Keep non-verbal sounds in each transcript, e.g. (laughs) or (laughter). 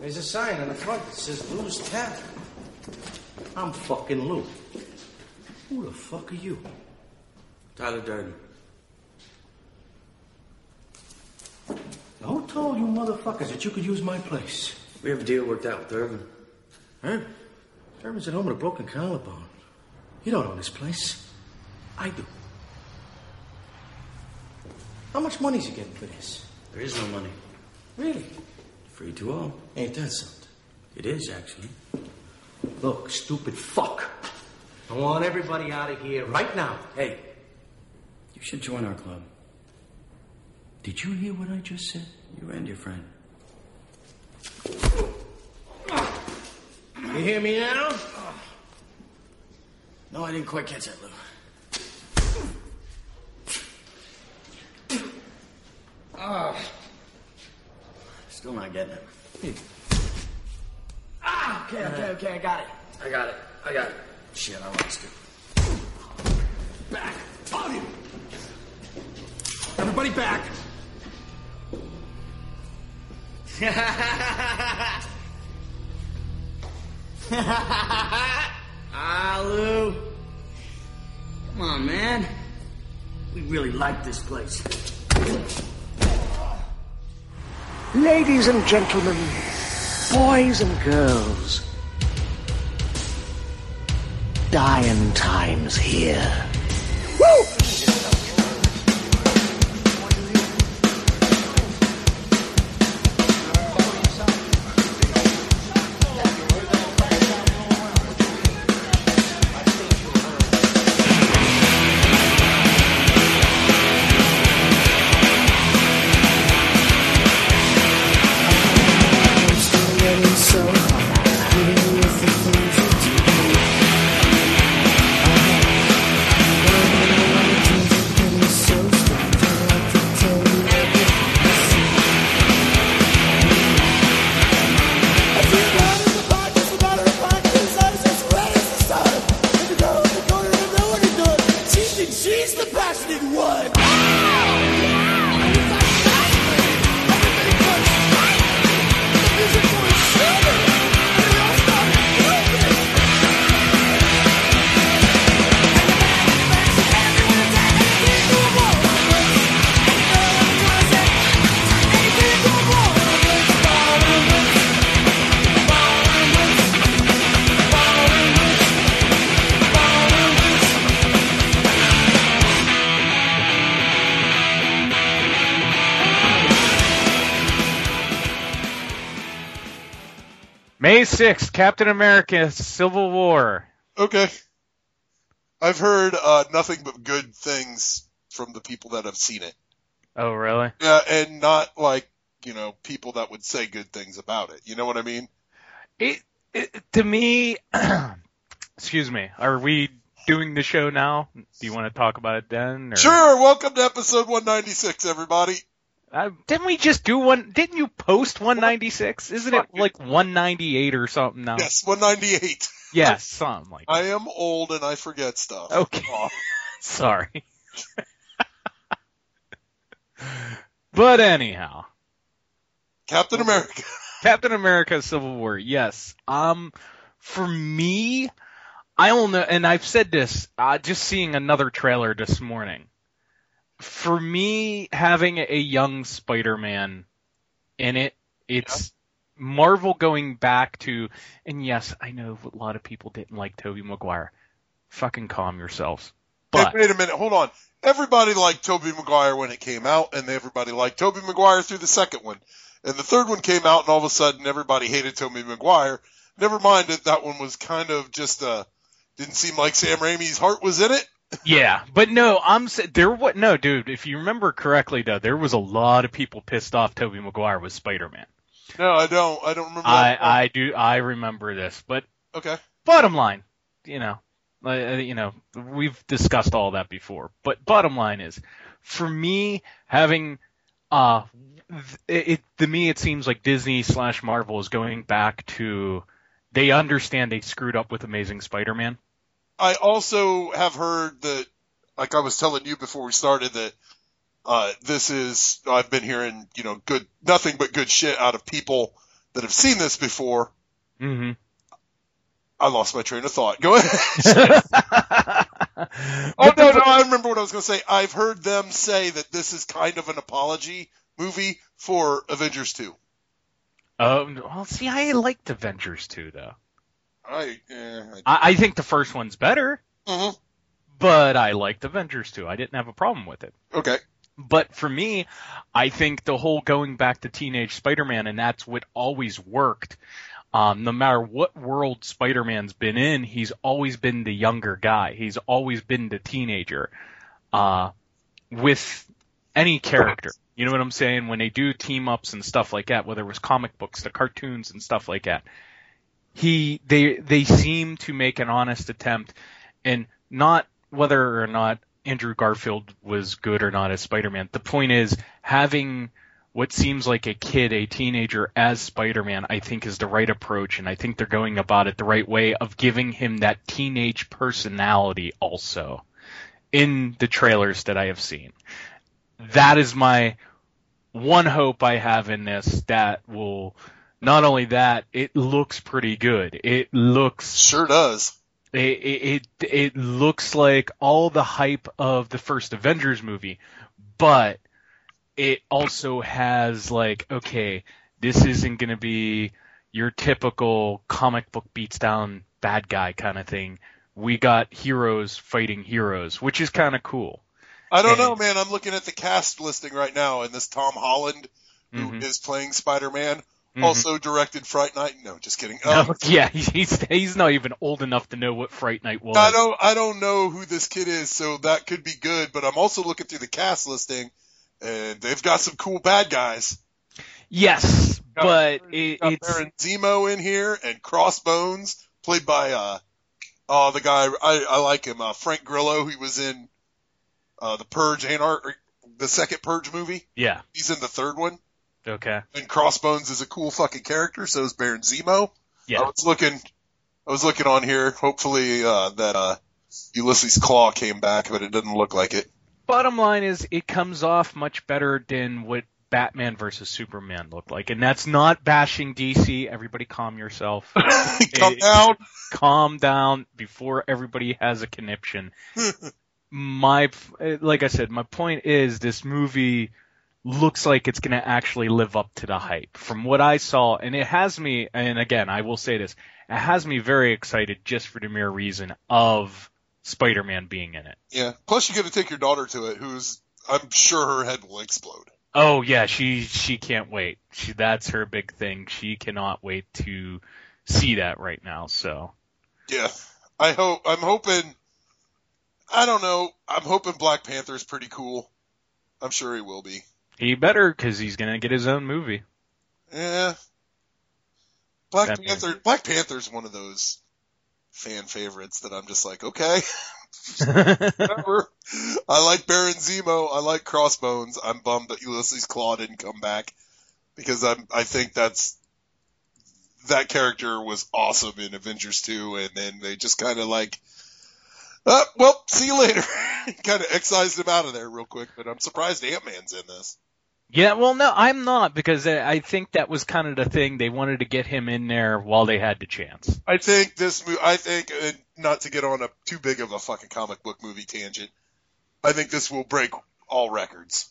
There's a sign on the front that says Lou's Tavern. I'm fucking Lou. Who the fuck are you? Tyler Durden. Who told you motherfuckers that you could use my place? We have a deal worked out with Irvin. Huh? Irvin's at home with a broken collarbone. You don't own this place. I do. How much money's he getting for this? There is no money. Really? Free to all. Ain't that something? It is, actually. Look, stupid fuck. I want everybody out of here right now. Hey, you should join our club. Did you hear what I just said? You and your friend. You hear me now? No, I didn't quite catch that, Lou. Ah. Still not getting it. Ah, okay, okay, okay, I got it. I got it. I got it. Shit, I lost it. Back! On you! Everybody back! (laughs) ah, Lou. Come on, man. We really like this place. Ladies and gentlemen, boys and girls, dying times here. 6th, Captain America Civil War. Okay. I've heard uh, nothing but good things from the people that have seen it. Oh, really? Yeah, and not like you know people that would say good things about it. You know what I mean? It, it to me, (clears throat) excuse me, are we doing the show now? Do you want to talk about it then? Or? Sure. Welcome to episode 196, everybody. Uh, didn't we just do one? Didn't you post 196? Isn't it like 198 or something now? Yes, 198. (laughs) Yes, (laughs) something like. I am old and I forget stuff. Okay. (laughs) Sorry. but anyhow, Captain America. Captain America Civil War. Yes. Um, for me, I don't know, and I've said this, uh, just seeing another trailer this morning. For me, having a young Spider-Man in it, it's Marvel going back to, and yes, I know a lot of people didn't like Tobey Maguire. Fucking calm yourselves. Hey, But wait a minute. Hold on. Everybody liked Tobey Maguire when it came out, and everybody liked Tobey Maguire through the second one. And the third one came out, and all of a sudden everybody hated Tobey Maguire. Never mind that that one was kind of just uh didn't seem like Sam Raimi's heart was in it. Yeah, but no, I'm there. What? No, dude. If you remember correctly, though, there was a lot of people pissed off. Tobey Maguire was Spider-Man. No, I don't. I don't remember. I that. I do. I remember this, but okay. bottom line, you know, uh, you know, we've discussed all that before. But bottom line is, for me, having uh, th- it to me it seems like Disney slash Marvel is going back to they understand they screwed up with Amazing Spider-Man. I also have heard that, like I was telling you before we started, that uh, this is I've been hearing you know good nothing but good shit out of people that have seen this before. Mm-hmm. I lost my train of thought. Go ahead. (laughs) oh no, no, I remember what I was going to say. I've heard them say that this is kind of an apology movie for Avengers 2. Oh, well, see, I liked Avengers Two though. I, eh, I I, think the first one's better, Mhm. but I liked Avengers Two. I didn't have a problem with it. okay. But for me, I think the whole going back to teenage Spider-Man, and that's what always worked. Um, no matter what world Spider-Man's been in, he's always been the younger guy. He's always been the teenager. Uh, with any character. You know what I'm saying? When they do team ups and stuff like that, whether it was comic books, the cartoons and stuff like that, he they they seem to make an honest attempt, and not whether or not Andrew Garfield was good or not as Spider-Man. The point is having what seems like a kid, a teenager as Spider-Man, I think is the right approach, and I think they're going about it the right way of giving him that teenage personality also in the trailers that I have seen. That is my one hope I have in this that will not only that, it looks pretty good. It looks Sure does. it, it it it looks like all the hype of the first Avengers movie, but it also has like okay, this isn't going to be your typical comic book beats down bad guy kind of thing. We got heroes fighting heroes, which is kind of cool. I don't And- know, man. I'm looking at the cast listing right now, and this Tom Holland, who is Mhm. playing Spider-Man, Mhm. also directed Fright Night. No, just kidding. Um, No, (laughs) yeah, he's he's not even old enough to know what Fright Night was. I don't, I don't know who this kid is, so that could be good. But I'm also looking through the cast listing, and they've got some cool bad guys. Yes, Got- but it, Got it's Baron Zemo in here, and Crossbones, played by uh, oh the guy I, I like him, uh, Frank Grillo. He was in uh, the Purge, Anarch, the second Purge movie. yeah He's in the third one. Okay And Crossbones is a cool fucking character. So is Baron Zemo. Yeah. I was looking, I was looking on here. Hopefully uh, that uh, Ulysses Klaue came back, but it doesn't look like it. bottom line is it comes off much better than what Batman versus Superman looked like, and that's not bashing DC. Everybody, calm yourself. (laughs) It- down. calm down before everybody has a conniption. (laughs) my, like I said, my point is this movie looks like it's going to actually live up to the hype. From what I saw, and it has me, and again, I will say this, it has me very excited just for the mere reason of Spider-Man being in it. Yeah. Plus, you got to take your daughter to it, who's I'm sure her head will explode. Oh yeah, she she can't wait. She that's her big thing. She cannot wait to see that right now. So Yeah. I hope. I'm hoping. I don't know. I'm hoping Black Panther's pretty cool. I'm sure he will be. He better because he's gonna get his own movie. Yeah. Black Batman. Panther. Black Panther's one of those fan favorites that I'm just like, okay, (laughs) whatever. I like Baron Zemo. I like Crossbones. I'm bummed that Ulysses Klaue didn't come back because I'm. I think that's that character was awesome in Avengers 2, and then they just kind of like, uh, well, see you later. (laughs) kind of excised him out of there real quick. But I'm surprised Ant Man's in this. Yeah, well, no, I'm not because I I think that was kind of the thing. They wanted to get him in there while they had the chance. I think this movie, I think, uh, not to get on a too big of a fucking comic book movie tangent, I think this will break all records.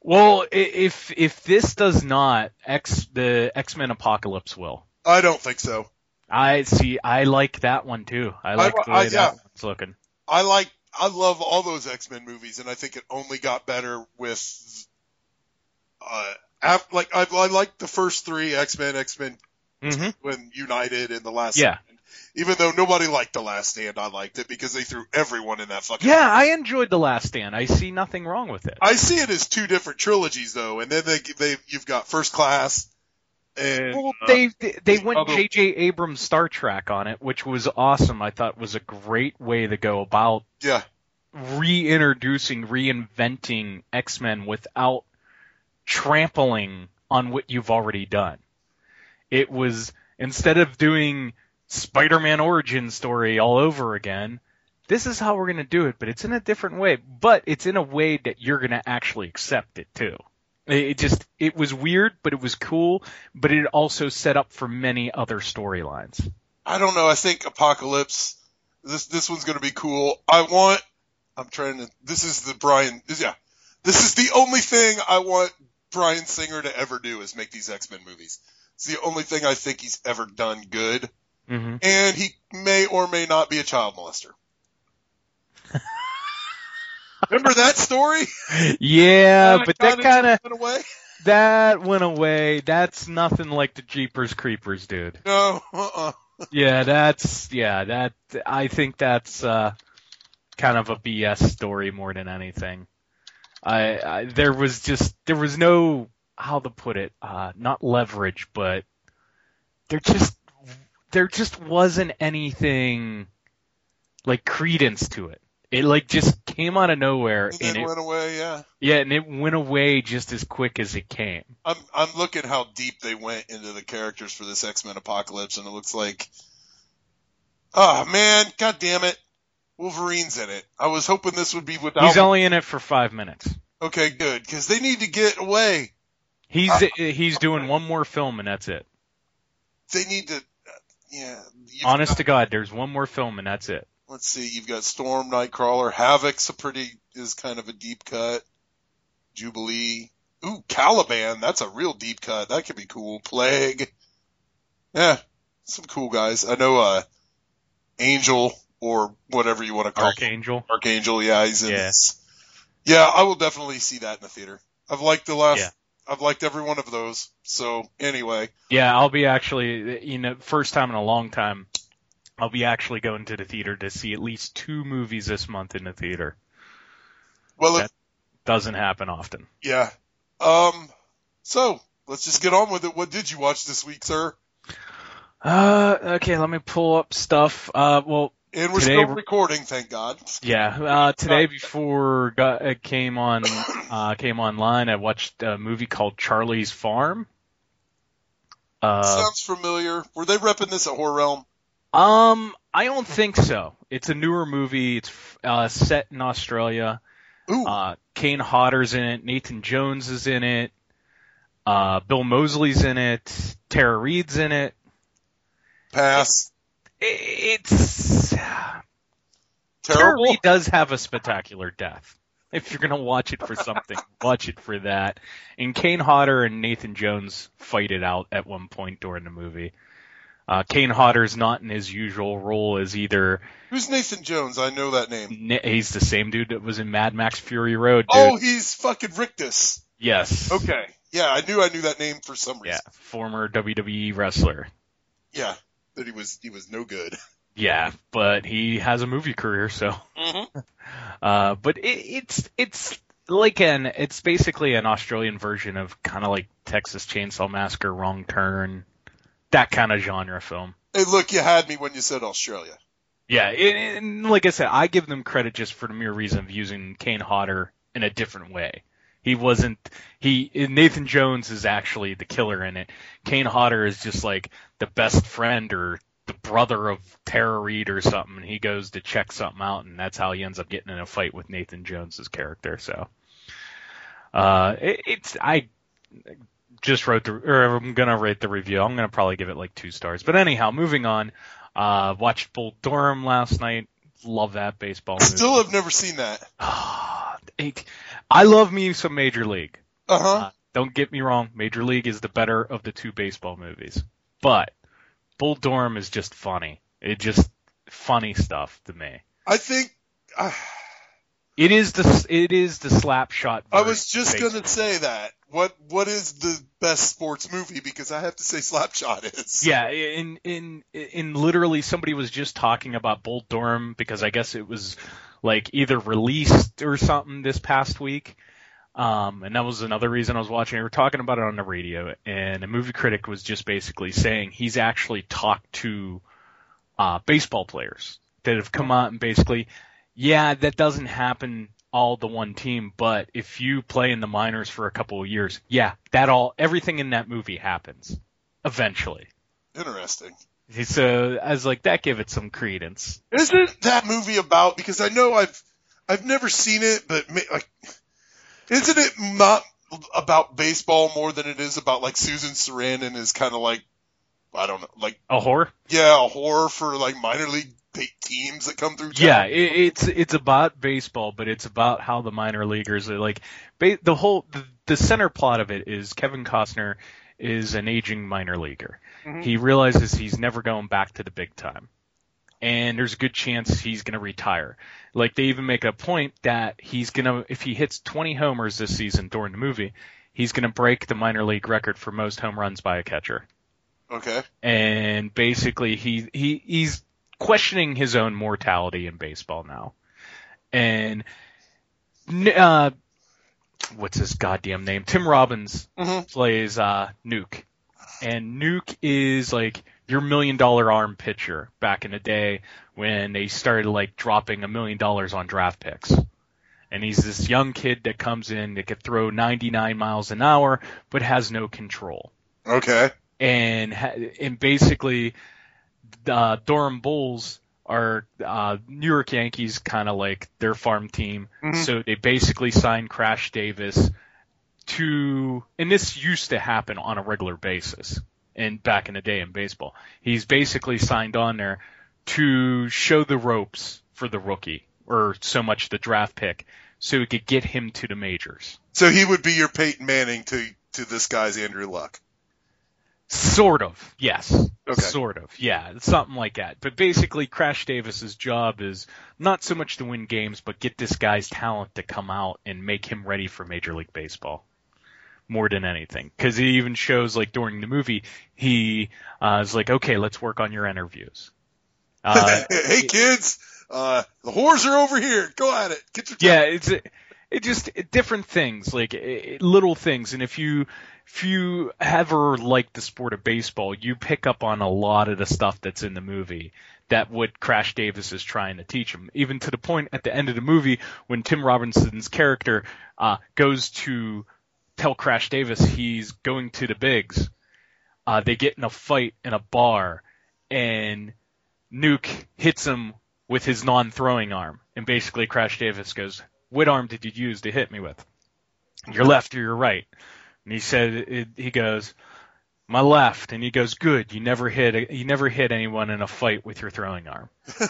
Well, i- if if this does not, X the X Men Apocalypse will. I don't think so. I see. I like that one too. I like the way I- yeah. that one's looking. I like, I love all those X-Men movies, and I think it only got better with, uh, like, I, I like the first three X-Men, X-Men hmm when United and the last Yeah. one. Even though nobody liked The Last Stand, I liked it because they threw everyone in that fucking. Yeah, I enjoyed The Last Stand. I see nothing wrong with it. I see it as two different trilogies though, and then they they you've got First Class, and Well, uh, they they, they the went other- J.J. Abrams Star Trek on it, which was awesome. I thought was a great way to go about yeah, reintroducing, reinventing X Men without trampling on what you've already done. It was instead of doing Spider-Man origin story all over again. This is how we're going to do it, but it's in a different way. But it's in a way that you're going to actually accept it too. It just it was weird, but it was cool. But it also set up for many other storylines. I don't know. I think Apocalypse. This this one's gonna be cool. I want. I'm trying to. This is the Bryan. Yeah, this is the only thing I want Bryan Singer to ever do is make these X Men movies. It's the only thing I think he's ever done good, Mm-hmm. and he may or may not be a child molester. (laughs) Remember that story? Yeah, Uh, but that kind of went away. That went away. That's nothing like the Jeepers Creepers, dude. No, uh-uh. Yeah, that's yeah, that I think that's uh kind of a BS story more than anything. I, I there was just there was no how to put it, uh not leverage, but there just there just wasn't anything like credence to it. It like just came out of nowhere And and it went away. Yeah, yeah, and it went away just as quick as it came. I'm I'm looking how deep they went into the characters for this X Men Apocalypse, and it looks like, oh man, god damn it, Wolverine's in it. I was hoping this would be without. He's only in it for five minutes. okay, good, because they need to get away. He's Uh, he's doing one more film and that's it. They need to, uh, yeah. Honest got- to God, there's one more film and that's it. let's see, you've got Storm, Nightcrawler, Havoc's a pretty is kind of a deep cut. Jubilee, ooh, Caliban, that's a real deep cut. That could be cool. Plague, yeah, some cool guys. I know, uh, Angel or whatever you want to call him. Archangel. Archangel, yeah, he's in Yeah. this. Yeah, I will definitely see that in the theater. I've liked the last. Yeah. I've liked every one of those. So anyway, Yeah, I'll be actually, you know, first time in a long time, I'll be actually going to the theater to see at least two movies this month in the theater. well, That- Doesn't happen often. yeah. Um. So let's just get on with it. What did you watch this week, sir? Uh, okay, let me pull up stuff. Uh, well, And we're Today still recording, thank God. yeah, uh, today before got, it came on, (coughs) uh, came online, I watched a movie called Charlie's Farm. Uh, Sounds familiar. Were they repping this at Horror Realm? Um, I don't think so. It's a newer movie. It's uh, set in Australia. Ooh, Uh, Kane Hodder's in it. Nathan Jones is in it. Uh, Bill Moseley's in it. Tara Reid's in it. pass. It's Terrible. Reid does have a spectacular death. If you're gonna watch it for something, (laughs) watch it for that. And Kane Hodder and Nathan Jones fight it out at one point during the movie. Uh, Kane Hodder's not in his usual role as either Who's Nathan Jones? I know that name. He's the same dude that was in Mad Max Fury Road, dude. Oh, he's fucking Rictus. yes. Okay. Yeah, I knew I knew that name for some reason. Yeah, former WWE wrestler. Yeah, that he was he was no good. (laughs) Yeah, but he has a movie career, so. Mm-hmm. (laughs) Uh, but it, it's it's like an it's basically an Australian version of kind of like Texas Chainsaw Massacre, Wrong Turn, that kind of genre film. Hey, look, you had me when you said Australia. Yeah, and, and like I said, I give them credit just for the mere reason of using Kane Hodder in a different way. He wasn't he Nathan Jones is actually the killer in it. Kane Hodder is just like the best friend or the brother of Tara Reid or something, and he goes to check something out, and that's how he ends up getting in a fight with Nathan Jones's character. So, uh, it, it's I just wrote the or I'm gonna rate the review. I'm gonna probably give it like two stars. But anyhow, moving on. Uh, watched Bull Durham last night. Love that baseball movie. Still have never seen that. It- I love me some Major League. Uh huh. Uh, don't get me wrong, Major League is the better of the two baseball movies. But Bull Durham is just funny. It just funny stuff to me. I think. Uh, It is the it is the slap shot. I was just gonna say that. What what is the best sports movie? Because I have to say Slapshot is. Yeah, in in in literally somebody was just talking about Bull Durham because I guess it was like either released or something this past week. Um, and that was another reason I was watching. We were talking about it on the radio, and a movie critic was just basically saying he's actually talked to uh, baseball players that have come out and basically, yeah, that doesn't happen all the one team, but if you play in the minors for a couple of years, yeah, that all everything in that movie happens eventually. Interesting. So I was like, that give it some credence. Isn't that movie about? Because I know I've I've never seen it, but like, isn't it not about baseball more than it is about like Susan Sarandon is kind of like I don't know, like A horror? yeah, a horror for like minor league teams that come through. Town. Yeah, it, it's it's about baseball, but it's about how the minor leaguers are like. Ba- the whole the, the center plot of it is Kevin Costner is an aging minor leaguer. He realizes he's never going back to the big time, and there's a good chance he's going to retire. Like they even make a point that he's gonna if he hits 20 homers this season during the movie, he's going to break the minor league record for most home runs by a catcher. Okay. and basically he he he's questioning his own mortality in baseball now, and uh, what's his goddamn name? Tim Robbins Mhm. plays uh, Nuke, and Nuke is like your million dollar arm pitcher back in the day when they started like dropping a million dollars on draft picks. And he's this young kid that comes in that could throw 99 miles an hour, but has no control Okay. and and basically uh, Durham Bulls are uh, New York Yankees kind of like their farm team. So they basically signed Crash Davis to, and this used to happen on a regular basis. And back in the day in baseball, he's basically signed on there to show the ropes for the rookie, or so much the draft pick, so he could get him to the majors. So he would be your Peyton Manning to to this guy's Andrew Luck. Sort of, yes. Okay. Sort of, yeah, something like that. But basically, Crash Davis's job is not so much to win games, but get this guy's talent to come out and make him ready for Major League Baseball. More than anything, because he even shows like during the movie, he uh, is like, "Okay, let's work on your interviews." (laughs) Uh, hey kids, uh, the whores are over here. Go at it. Get your yeah, it's it just it, different things, like it, little things, and if you if you ever like the sport of baseball, you pick up on a lot of the stuff that's in the movie that what Crash Davis is trying to teach him. Even to the point at the end of the movie when Tim Robinson's character uh, goes to tell Crash Davis he's going to the bigs. Uh, they get in a fight in a bar, and Nuke hits him with his non-throwing arm, and basically Crash Davis goes, "What arm did you use to hit me with? Your left or your right?" And he said, it, "He goes, my left." And he goes, "Good. You never hit. A, you never hit anyone in a fight with your throwing arm." (laughs)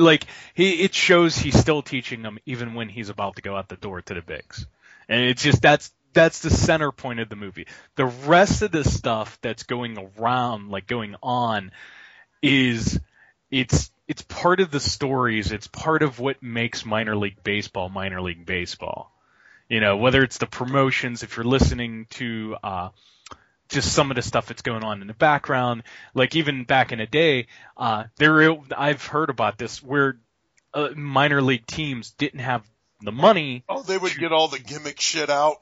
Like he, it shows he's still teaching them even when he's about to go out the door to the bigs, and it's just that's that's the center point of the movie. The rest of the stuff that's going around, like going on, is it's it's part of the stories. It's part of what makes minor league baseball minor league baseball. You know, whether it's the promotions, if you're listening to uh, just some of the stuff that's going on in the background, like even back in the day, uh, there I've heard about this where uh, minor league teams didn't have the money Oh, they would get all the gimmick shit out.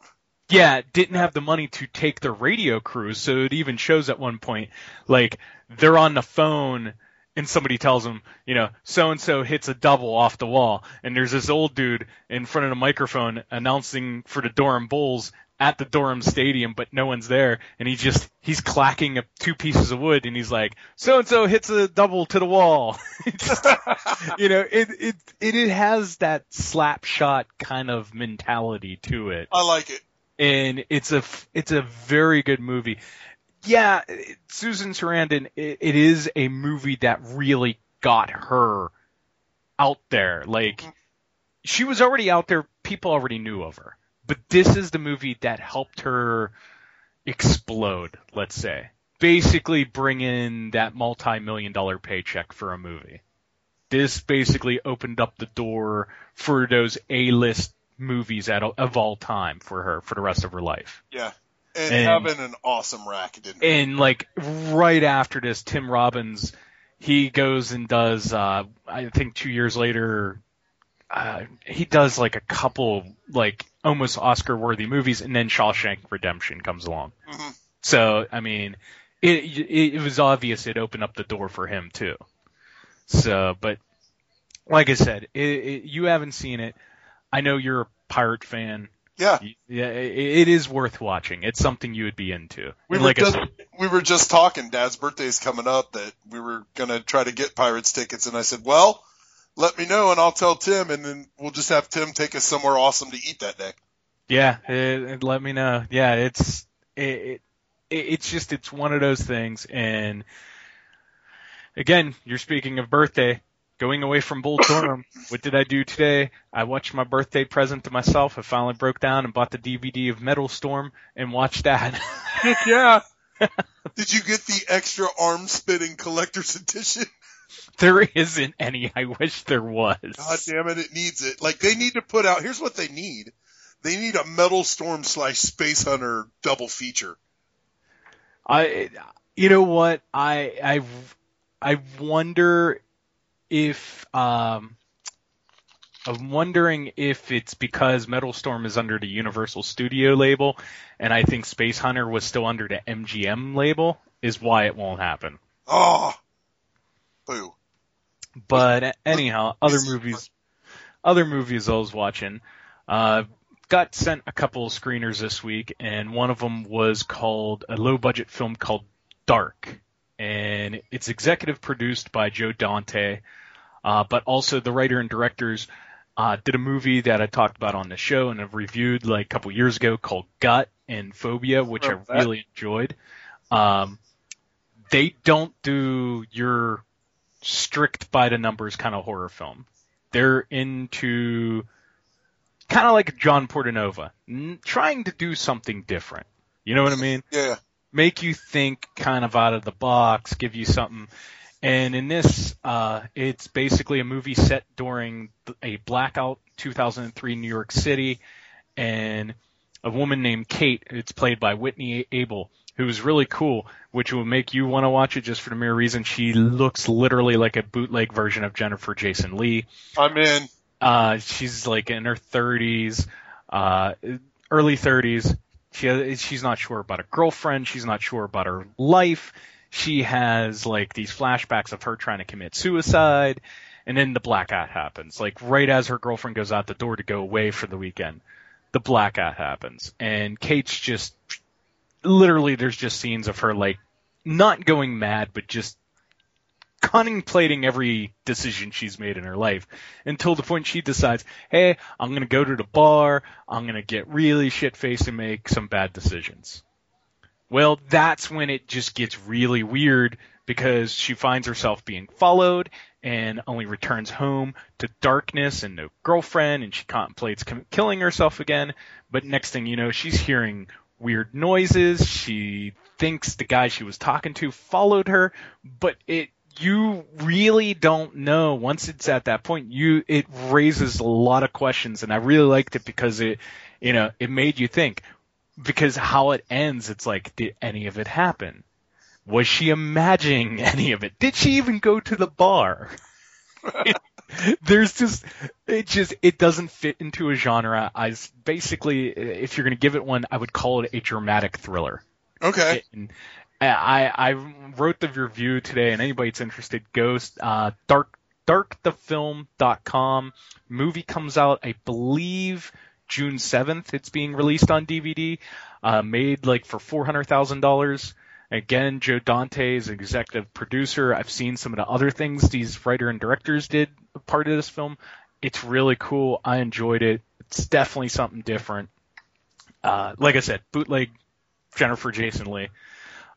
Yeah, didn't have the money to take the radio crews, so it even shows at one point, like, they're on the phone and somebody tells them, you know, so and so hits a double off the wall, and there's this old dude in front of the microphone announcing for the Durham Bulls at the Durham Stadium, but no one's there, and he just he's clacking up two pieces of wood, and he's like, so and so hits a double to the wall. (laughs) you know, it it it, it has that slap shot kind of mentality to it I like it. And it's a it's a very good movie. Yeah, Susan Sarandon. It, it is a movie that really got her out there. Like mm-hmm. she was already out there. People already knew of her, but this is the movie that helped her explode. Let's say, basically, bring in that multi-million dollar paycheck for a movie. this basically opened up the door for those A-list movies at, of all time for her for the rest of her life. Yeah. And, And- having an awesome rack, didn't? And like right after this, Tim Robbins, he goes and does, uh, I think two years later, uh, he does like a couple like almost Oscar worthy movies and then Shawshank Redemption comes along. Mhm. So, I mean, it, it, it was obvious it opened up the door for him too. So, but like I said, it, it, you haven't seen it. I know you're a pirate fan. Yeah. Yeah, it, it is worth watching. It's something you would be into. We were like just said, we were just talking. Dad's birthday's coming up. That we were gonna try to get Pirates tickets, and I said, "Well, let me know, and I'll tell Tim, and then we'll just have Tim take us somewhere awesome to eat that day." Yeah, it, it- let me know. Yeah, it's it, it it's just it's one of those things. And again, you're speaking of birthday, going away from Bull Durham. what did I do today? I watched my birthday present to myself. I finally broke down and bought the DVD of Metal Storm and watched that. yeah. (laughs) Did you get the extra arm spitting collector's edition? there isn't any. I wish there was. God damn it, it needs it. Like they need to put out. Here's what they need. They need a Metal Storm slash Space Hunter double feature. I, you know what? I I I wonder if um, I'm wondering if it's because Metal Storm is under the Universal Studio label, and I think Space Hunter was still under the MGM label, is why it won't happen. Oh, boo. But anyhow, other movies, other movies I was watching, uh, got sent a couple of screeners this week, and one of them was called a low budget film called Dark, and it's executive produced by Joe Dante, uh, but also the writer and directors uh, did a movie that I talked about on the show and have reviewed like a couple years ago called Gut and Phobia, which I Remember really enjoyed. Um, they don't do your strict by the numbers kind of horror film. They're into kind of like John Portanova, n- trying to do something different. You know what I mean? Yeah. Make you think kind of out of the box, give you something. And in this, uh, it's basically a movie set during a blackout 2003 New York City, and a woman named Kate. It's played by Whitney Able, who is really cool, which will make you want to watch it just for the mere reason she looks literally like a bootleg version of Jennifer Jason Lee. I'm in. Uh, she's like in her 30s, uh, early 30s. She she's not sure about a girlfriend. She's not sure about her life. She has like these flashbacks of her trying to commit suicide, and then the blackout happens. Like right as her girlfriend goes out the door to go away for the weekend, the blackout happens, and Kate's just literally there's just scenes of her like not going mad, but just contemplating every decision she's made in her life until the point she decides, hey, I'm going to go to the bar, I'm going to get really shit faced and make some bad decisions. Well, that's when it just gets really weird because she finds herself being followed and only returns home to darkness and no girlfriend and she contemplates killing herself again. But next thing you know, she's hearing weird noises. She thinks the guy she was talking to followed her, but it you really don't know once it's at that point you it raises a lot of questions and I really liked it because it you know it made you think because how it ends it's like did any of it happen? Was she imagining (laughs) any of it? Did she even go to the bar? (laughs) There's just it just it doesn't fit into a genre. I basically if you're going to give it one i would call it a dramatic thriller. Okay. I I wrote the review today, and anybody that's interested, go uh, dark darkthefilm.com. Movie comes out, I believe, June seventh. It's being released on DVD. Uh, made like for four hundred thousand dollars. Again, Joe Dante is executive producer. I've seen some of the other things these writer and directors did part of this film. It's really cool. I enjoyed it. It's definitely something different. Uh, like I said, bootleg Jennifer Jason Lee.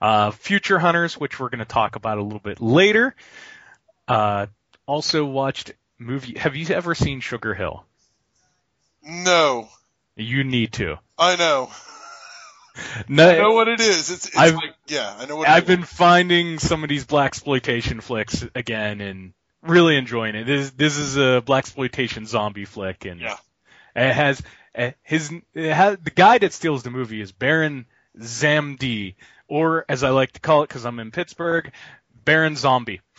Uh, Future Hunters, which we're going to talk about a little bit later. Uh, also watched movie. Have you ever seen Sugar Hill? No. You need to. I know. No, I know what it is. It's, it's I've- like, yeah, I know what I've it is. been finding some of these black exploitation flicks again, and really enjoying it. This this is a black exploitation zombie flick, and Yeah. it has uh, his it has, the guy that steals the movie is Baron Samedi, or as I like to call it because I'm in Pittsburgh, Baron Zombie. (laughs)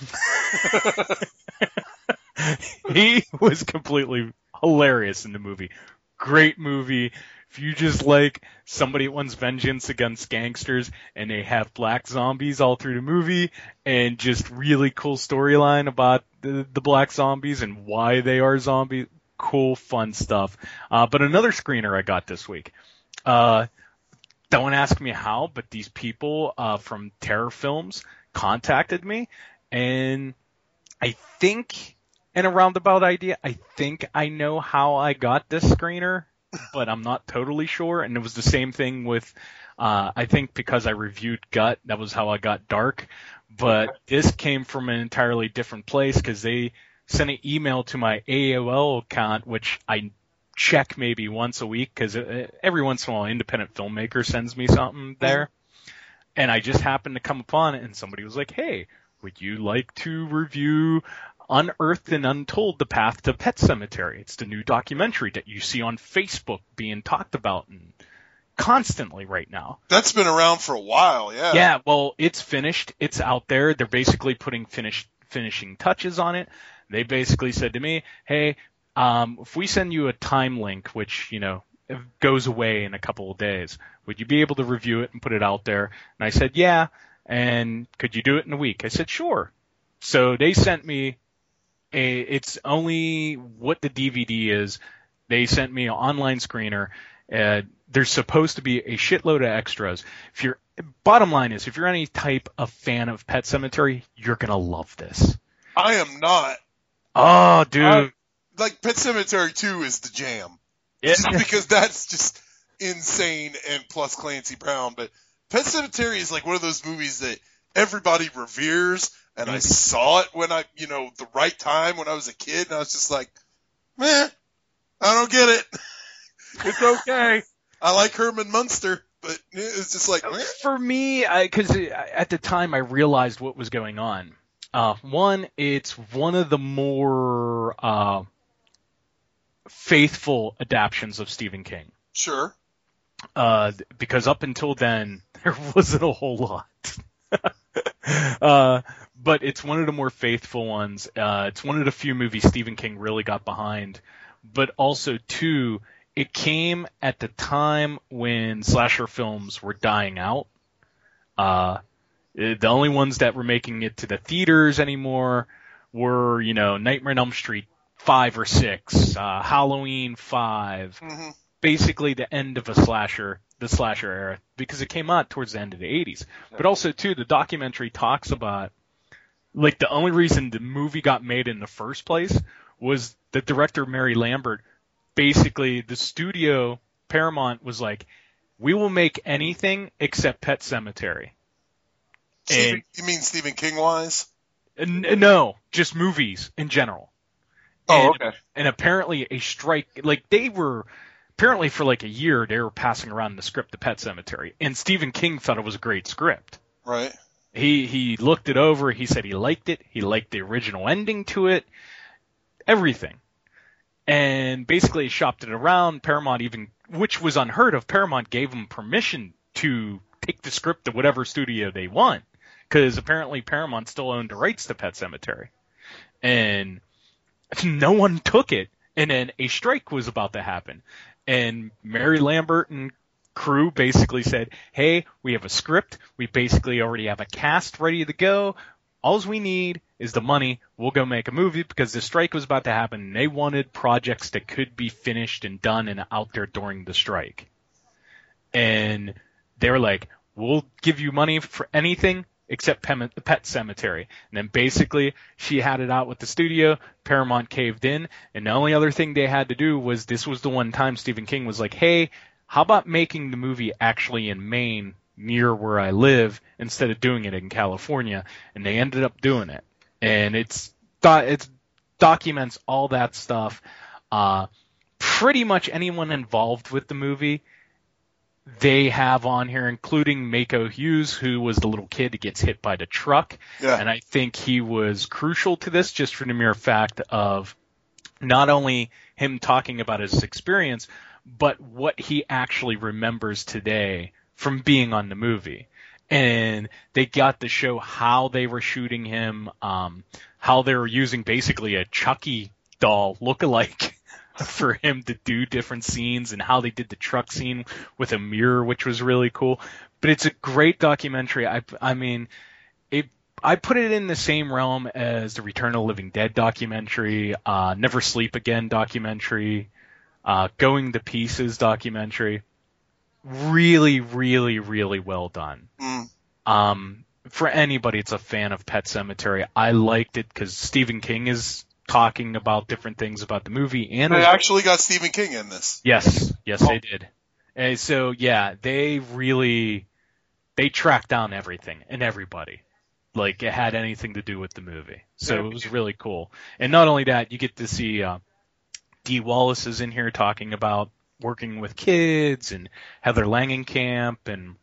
(laughs) he was completely hilarious in the movie. Great movie. If you just like somebody wants vengeance against gangsters and they have black zombies all through the movie and just really cool storyline about the, the black zombies and why they are zombies, cool, fun stuff. Uh, but another screener I got this week. Uh, don't ask me how, but these people uh, from Terror Films contacted me, and I think, in a roundabout idea, I think I know how I got this screener, but I'm not totally sure. And it was the same thing with, uh, I think because I reviewed Gut, that was how I got Dark. But this came from an entirely different place because they sent an email to my AOL account, which I check maybe once a week because every once in a while, independent filmmaker sends me something there. And I just happened to come upon it, and somebody was like, "Hey, would you like to review Unearthed and Untold: The Path to Pet Sematary? It's the new documentary that you see on Facebook being talked about and constantly right now." That's been around for a while, yeah. Yeah, well, it's finished. It's out there. They're basically putting finish, finishing touches on it. They basically said to me, "Hey, um, if we send you a time link, which you know goes away in a couple of days, would you be able to review it and put it out there?" And I said, "Yeah." And could you do it in a week? I said, "Sure." So they sent me. It's only what the DVD is. They sent me an online screener. Uh, there's supposed to be a shitload of extras. If you're, bottom line is, if you're any type of fan of Pet Sematary, you're gonna love this. I am not. Oh, dude. I- like Pet Sematary 2 is the jam. Just because that's just insane and plus Clancy Brown. But Pet Sematary is like one of those movies that everybody reveres. And I saw it when I, you know, the right time when I was a kid. And I was just like, man, I don't get it. (laughs) it's okay. I like Herman Munster, but it's just like, meh. For me, because at the time I realized what was going on. Uh, one, it's one of the more uh, faithful adaptions of Stephen King. Sure. Uh, because up until then, (laughs) there wasn't a whole lot. (laughs) uh, but it's one of the more faithful ones. Uh, it's one of the few movies Stephen King really got behind. But also, too, it came at the time when slasher films were dying out. Uh, the only ones that were making it to the theaters anymore were, you know, Nightmare on Elm Street five or six, uh, Halloween 5 Mhm. basically the end of a slasher, the slasher era, because it came out towards the end of the 80s. But also too, the documentary talks about, like the only reason the movie got made in the first place was the director Mary Lambert, basically the studio Paramount was like, we will make anything except Pet Sematary. Stephen, you mean Stephen King wise? N- no, just movies in general. Oh, And- okay. And apparently a strike, like they were, apparently for like a year they were passing around the script to Pet Sematary, and Stephen King thought it was a great script. Right. He he looked it over. He said he liked it. He liked the original ending to it, everything, and basically shopped it around. Paramount even, which was unheard of, Paramount gave him permission to take the script to whatever studio they want, because apparently Paramount still owned the rights to Pet Sematary, and no one took it. And then a strike was about to happen, and Mary Lambert and crew basically said, "Hey, we have a script. We basically already have a cast ready to go. All we need is the money. We'll go make a movie because the strike was about to happen. And they wanted projects that could be finished and done and out there during the strike. And they were like, "We'll give you money for anything except Pem- Pet Sematary." And then basically she had it out with the studio. Paramount caved in, and the only other thing they had to do was this was the one time Stephen King was like, "Hey." How about making the movie actually in Maine near where I live instead of doing it in California? And they ended up doing it. And it's it's documents all that stuff. Uh, pretty much anyone involved with the movie they have on here, including Miko Hughes, who was the little kid that gets hit by the truck. Yeah. And I think he was crucial to this just for the mere fact of not only him talking about his experience, but what he actually remembers today from being on the movie. And they got to show how they were shooting him, um, how they were using basically a Chucky doll lookalike (laughs) for him to do different scenes and how they did the truck scene with a mirror, which was really cool. But it's a great documentary. I, I mean, it, I put it in the same realm as the Return of the Living Dead documentary, uh, Never Sleep Again documentary, uh, Going to Pieces documentary. Really, really, really well done. Mm. Um, for anybody that's a fan of Pet Sematary, I liked it because Stephen King is talking about different things about the movie and They actually got Stephen King in this. Yes, yes, Oh. they did. And so yeah, they really they tracked down everything and everybody, like it had anything to do with the movie. So it was really cool. And not only that, you get to see uh, Dee Wallace is in here talking about working with kids and Heather Langenkamp and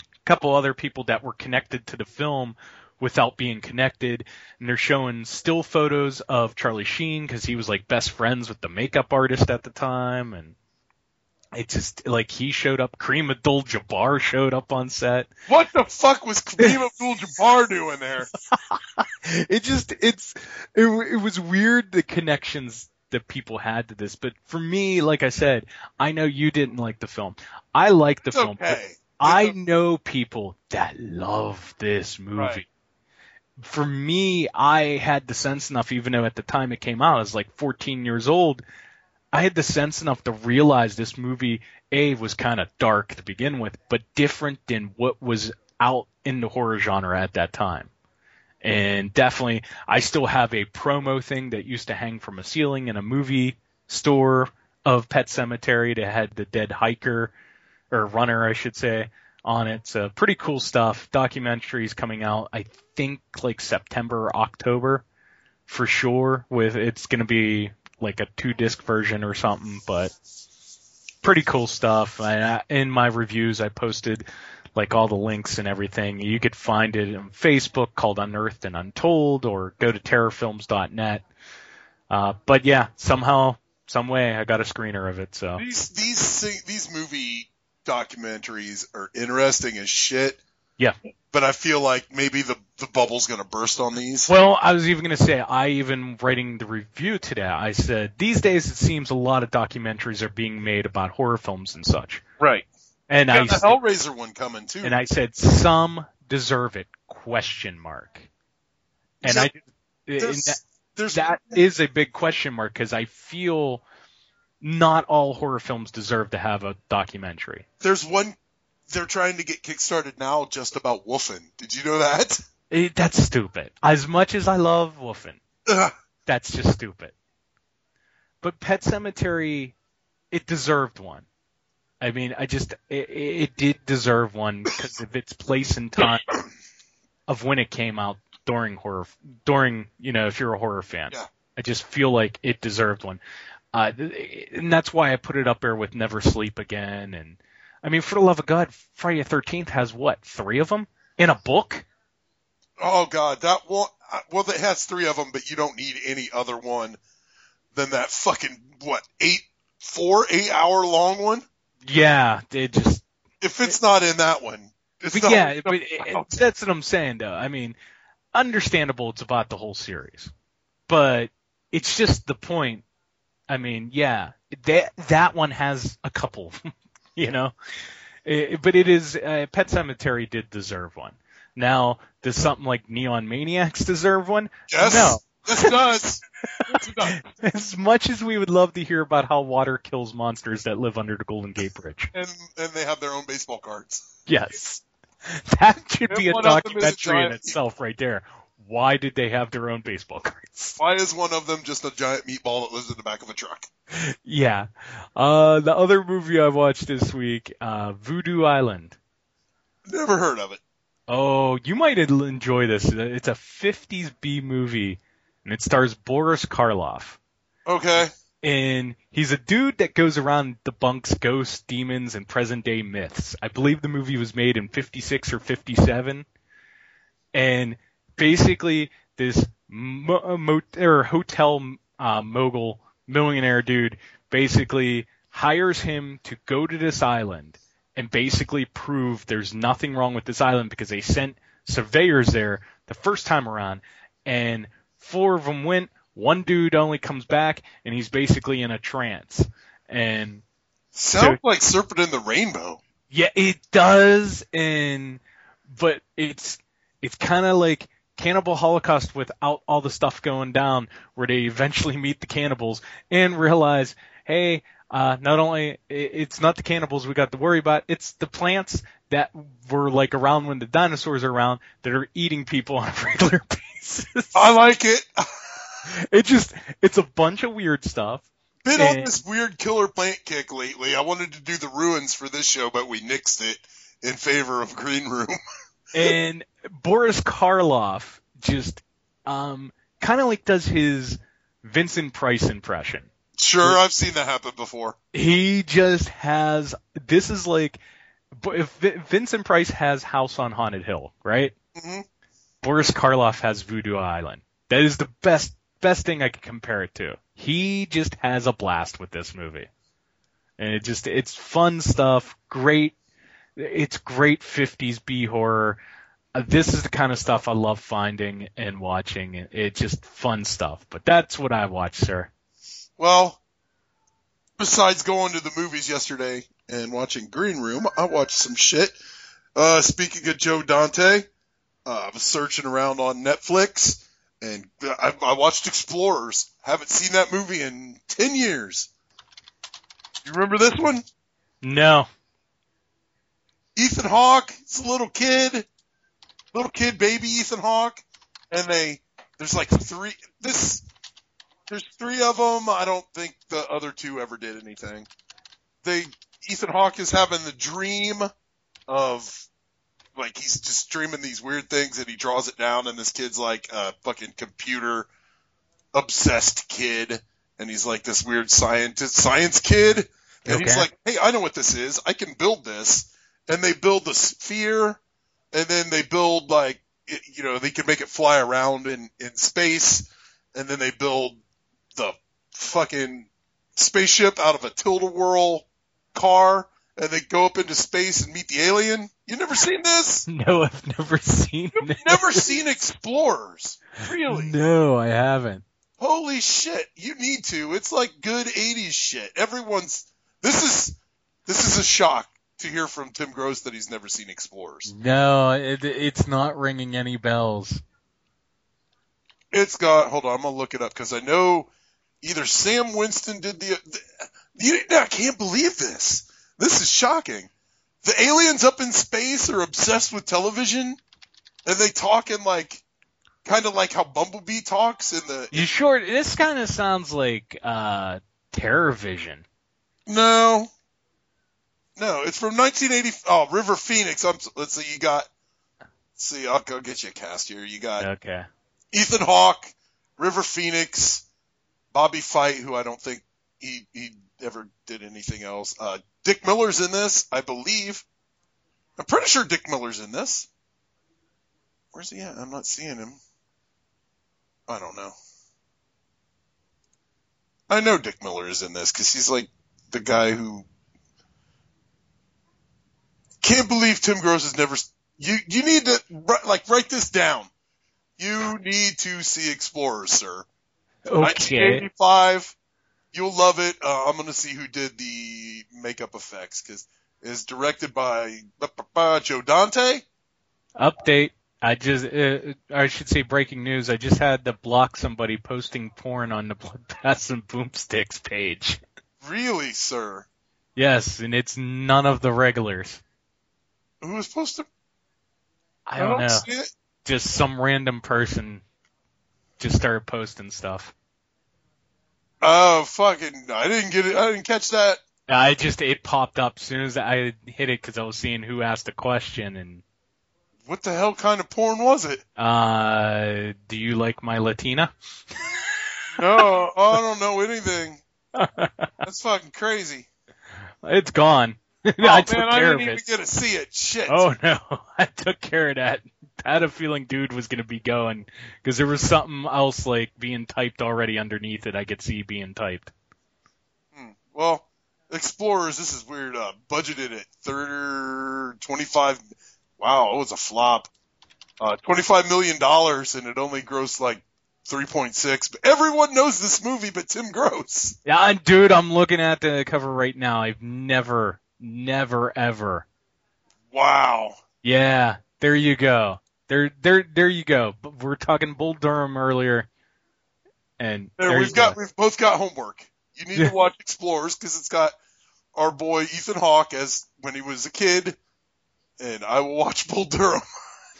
a couple other people that were connected to the film without being connected. And they're showing still photos of Charlie Sheen because he was like best friends with the makeup artist at the time. And it just like he showed up. Kareem Abdul-Jabbar showed up on set. What the fuck was Kareem (laughs) Abdul-Jabbar doing there? (laughs) it just it's it, it was weird the connections that people had to this but for me like i said i know you didn't like the film i like the It's film okay. i know people that love this movie Right. for me i had the sense enough even though at the time it came out i was like 14 years old i had the sense enough to realize this movie a was kind of dark to begin with but different than what was out in the horror genre at that time and definitely I still have a promo thing that used to hang from a ceiling in a movie store of Pet Sematary that had the dead hiker or runner I should say on it. So pretty cool stuff. Documentaries coming out I think like September or October for sure with it's going to be like a two disc version or something but pretty cool stuff. I, in my reviews I posted like all the links and everything. You could find it on Facebook called Unearthed and Untold or go to terrorfilms.net. Uh, but yeah, somehow, some way I got a screener of it. So These these these movie documentaries are interesting as shit. yeah. But I feel like maybe the the bubble's gonna burst on these. Well, I was even going to say, I even writing the review today, I said, these days it seems a lot of documentaries are being made about horror films and such. right. And I the said- Hellraiser one coming too. and I said some deserve it question mark. And So, I and there's, that, that is a big question mark because I feel not all horror films deserve to have a documentary. there's one they're trying to get kickstarted now just about Wolfen. Did you know that? It, that's stupid. As much as I love Wolfen, Ugh. that's just stupid. But Pet Sematary, it deserved one. I mean, I just it, it did deserve one because of its place and time of when it came out during horror during you know if you're a horror fan. Yeah. I just feel like it deserved one. Uh, and that's why I put it up there with Never Sleep Again. And I mean, for the love of God, Friday the 13th has what three of them in a book? Oh god, that one. uh, Well, it has three of them, but you don't need any other one than that fucking what eight, four, eight hour long one. Yeah, it just If it's not in that one, it's But not. yeah, but it, it- that's what I'm saying though. I mean, understandable it's about the whole series, but it's just the point. I mean, yeah, that that one has a couple, (laughs) you know, It- but it is uh, Pet Sematary did deserve one. Now, does something like Neon Maniacs deserve one? yes, No. It does. Yes, it does. As much as we would love to hear about how water kills monsters that live under the Golden Gate Bridge, And and they have their own baseball cards. Yes. That should be a And one of them is a documentary in itself right there. Why did they have their own baseball cards? Why is one of them just a giant meatball that lives in the back of a truck? Yeah. Uh, the other movie I watched this week, uh, Voodoo Island. Never heard of it. Oh, you might enjoy this. It's a 50s B movie, and it stars Boris Karloff. Okay. and he's a dude that goes around debunks ghosts, demons, and present day myths. I believe the movie was made in 56 or 57. And basically, this mo- mo- or hotel uh, mogul millionaire dude basically hires him to go to this island and basically prove there's nothing wrong with this island because they sent surveyors there the first time around and four of them went one dude only comes back and he's basically in a trance and Sounds So- like Serpent in the Rainbow. yeah, it does, and but it's it's kind of like Cannibal Holocaust without all the stuff going down, where they eventually meet the cannibals and realize, hey, uh, not only it's not the cannibals we got to worry about, it's the plants that were like around when the dinosaurs are around that are eating people on a (laughs) regular basis. I like it. (laughs) It just it's a bunch of weird stuff. Been on this weird killer plant kick lately. I wanted to do the ruins for this show, but we nixed it in favor of Green Room. (laughs) and Boris Karloff just um kind of like does his Vincent Price impression. Sure, I've seen that happen before. He just has this is like but if Vi- Vincent Price has House on Haunted Hill, right? hmm Boris Karloff has Voodoo Island. That is the best best thing I could compare it to. He just has a blast with this movie. And it just it's fun stuff, great it's great 50s B horror. Uh, this is the kind of stuff I love finding and watching. It's just fun stuff. But that's what I watch, sir. Well, besides going to the movies yesterday and watching Green Room, I watched some shit. Uh, speaking of Joe Dante, uh, I was searching around on Netflix and I, I watched Explorers. Haven't seen that movie in 10 years. You remember this one? No. Ethan Hawke, it's a little kid, little kid baby Ethan Hawke, and they, there's like three, this, there's three of them. I don't think the other two ever did anything. They, Ethan Hawke is having the dream of, like he's just dreaming these weird things and he draws it down and this kid's like a fucking computer obsessed kid and he's like this weird scientist, science kid. And he's like, hey, I know what this is. I can build this. And they build the sphere, and then they build like, you know, they can make it fly around in, in space, and then they build the fucking spaceship out of a tilt-a-whirl car, and they go up into space and meet the alien. You never seen this? (laughs) No, I've never seen it. Never seen Explorers. Really? No, I haven't. Holy shit, you need to. It's like good 80s shit. Everyone's this is this is a shock to hear from Tim Gross that he's never seen Explorers. No, it, it's not ringing any bells. It's got hold on, I'm going to look it up cuz I know either Sam Winston did the, you, I can't believe this. This is shocking. The aliens up in space are obsessed with television and they talk in like kind of like how Bumblebee talks in the You sure? This kind of sounds like uh, Terror Vision. No. No, it's from 1980. Oh, River Phoenix. I'm, let's see, you got. Let's see, I'll go get you a cast here. You got Okay. Ethan Hawke, River Phoenix, Bobby Fite, who I don't think he he ever did anything else. Uh, Dick Miller's in this, I believe. I'm pretty sure Dick Miller's in this. Where's he at? I'm not seeing him. I don't know. I know Dick Miller is in this because he's like the guy who can't believe Tim Gross has never. You you need to like write this down. You need to see Explorers, sir. Okay. 1985. You'll love it. Uh, I'm going to see who did the makeup effects because it's directed by ba- Joe Dante. Update. I just, uh, I should say breaking news. I just had to block somebody posting porn on the Bloodbaths and Boomsticks page. Really, sir? Yes, and it's none of the regulars. Who was supposed to? I don't know. see it. Just some random person just started posting stuff. Oh, fucking! I didn't get it. I didn't catch that. I just, it popped up as soon as I hit it because I was seeing who asked a question and, What the hell kind of porn was it? uh, do you like my Latina? (laughs) No, I don't know anything. (laughs) That's fucking crazy. it's gone. (laughs) Oh I took man, I didn't even it. get to see it. Shit. Oh no, (laughs) I took care of that. I had a feeling dude was gonna be going because there was something else like being typed already underneath it. I could see being typed. Hmm. Well, Explorers, this is weird. Uh, budgeted at thirty twenty-five. Wow, it was a flop. Uh, twenty-five million dollars, and it only grossed like three point six. But everyone knows this movie, but Tim Gross. Yeah, and dude, I'm looking at the cover right now. I've never, never, ever. Wow. Yeah, there you go. There, there, there you go. But We're talking Bull Durham earlier, and There, there we've got go. we've both got homework. You need to (laughs) watch Explorers because it's got our boy Ethan Hawke as when he was a kid, and I will watch (laughs) Bull Durham. (laughs)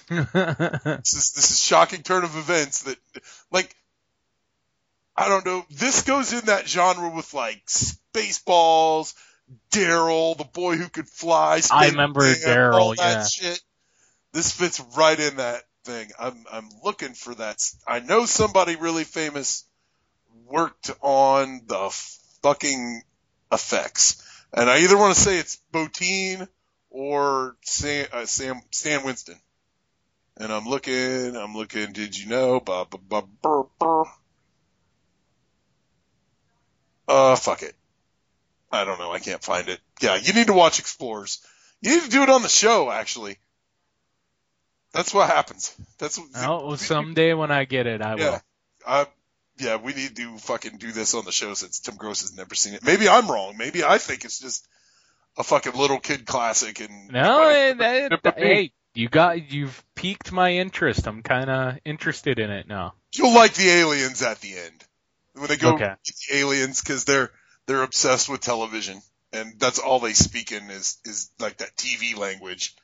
This is this is shocking turn of events that like I don't know. This goes in that genre with like Spaceballs, Daryl, the boy who could fly. I remember all Daryl, that yeah. shit. This fits right in that thing. I'm I'm looking for that. I know somebody really famous worked on the fucking effects, and I either want to say it's Bottin or Sam, uh, Sam Stan Winston. And I'm looking, I'm looking, did you know? Ba, ba, ba, brr, brr. Uh, fuck it. I don't know, I can't find it. Yeah, you need to watch Explorers. You need to do it on the show, actually. That's what happens. That's what, Oh, someday when I get it, I yeah. will. I, yeah, we need to fucking do this on the show since Tim Gross has never seen it. Maybe I'm wrong. Maybe I think it's just a fucking little kid classic and No, eh, that, hey, you got, you've piqued my interest. I'm kind of interested in it now. You'll like the aliens at the end when they go Okay. the aliens because they're they're obsessed with television and that's all they speak in is is like that TV language.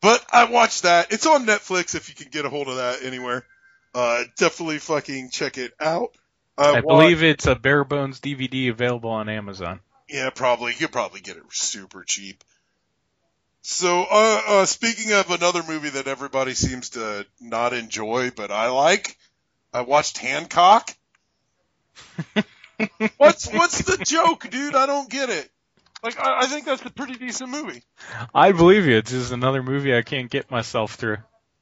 But I watched that. It's on Netflix if you can get a hold of that anywhere. Uh, definitely fucking check it out. I wa- believe it's a bare bones DVD available on Amazon. Yeah, probably. You could probably get it super cheap. So, uh, uh, speaking of another movie that everybody seems to not enjoy, but I like, I watched Hancock. (laughs) what's what's the joke, dude? I don't get it. Like, I, I think that's a pretty decent movie. I believe you. It's just another movie I can't get myself through.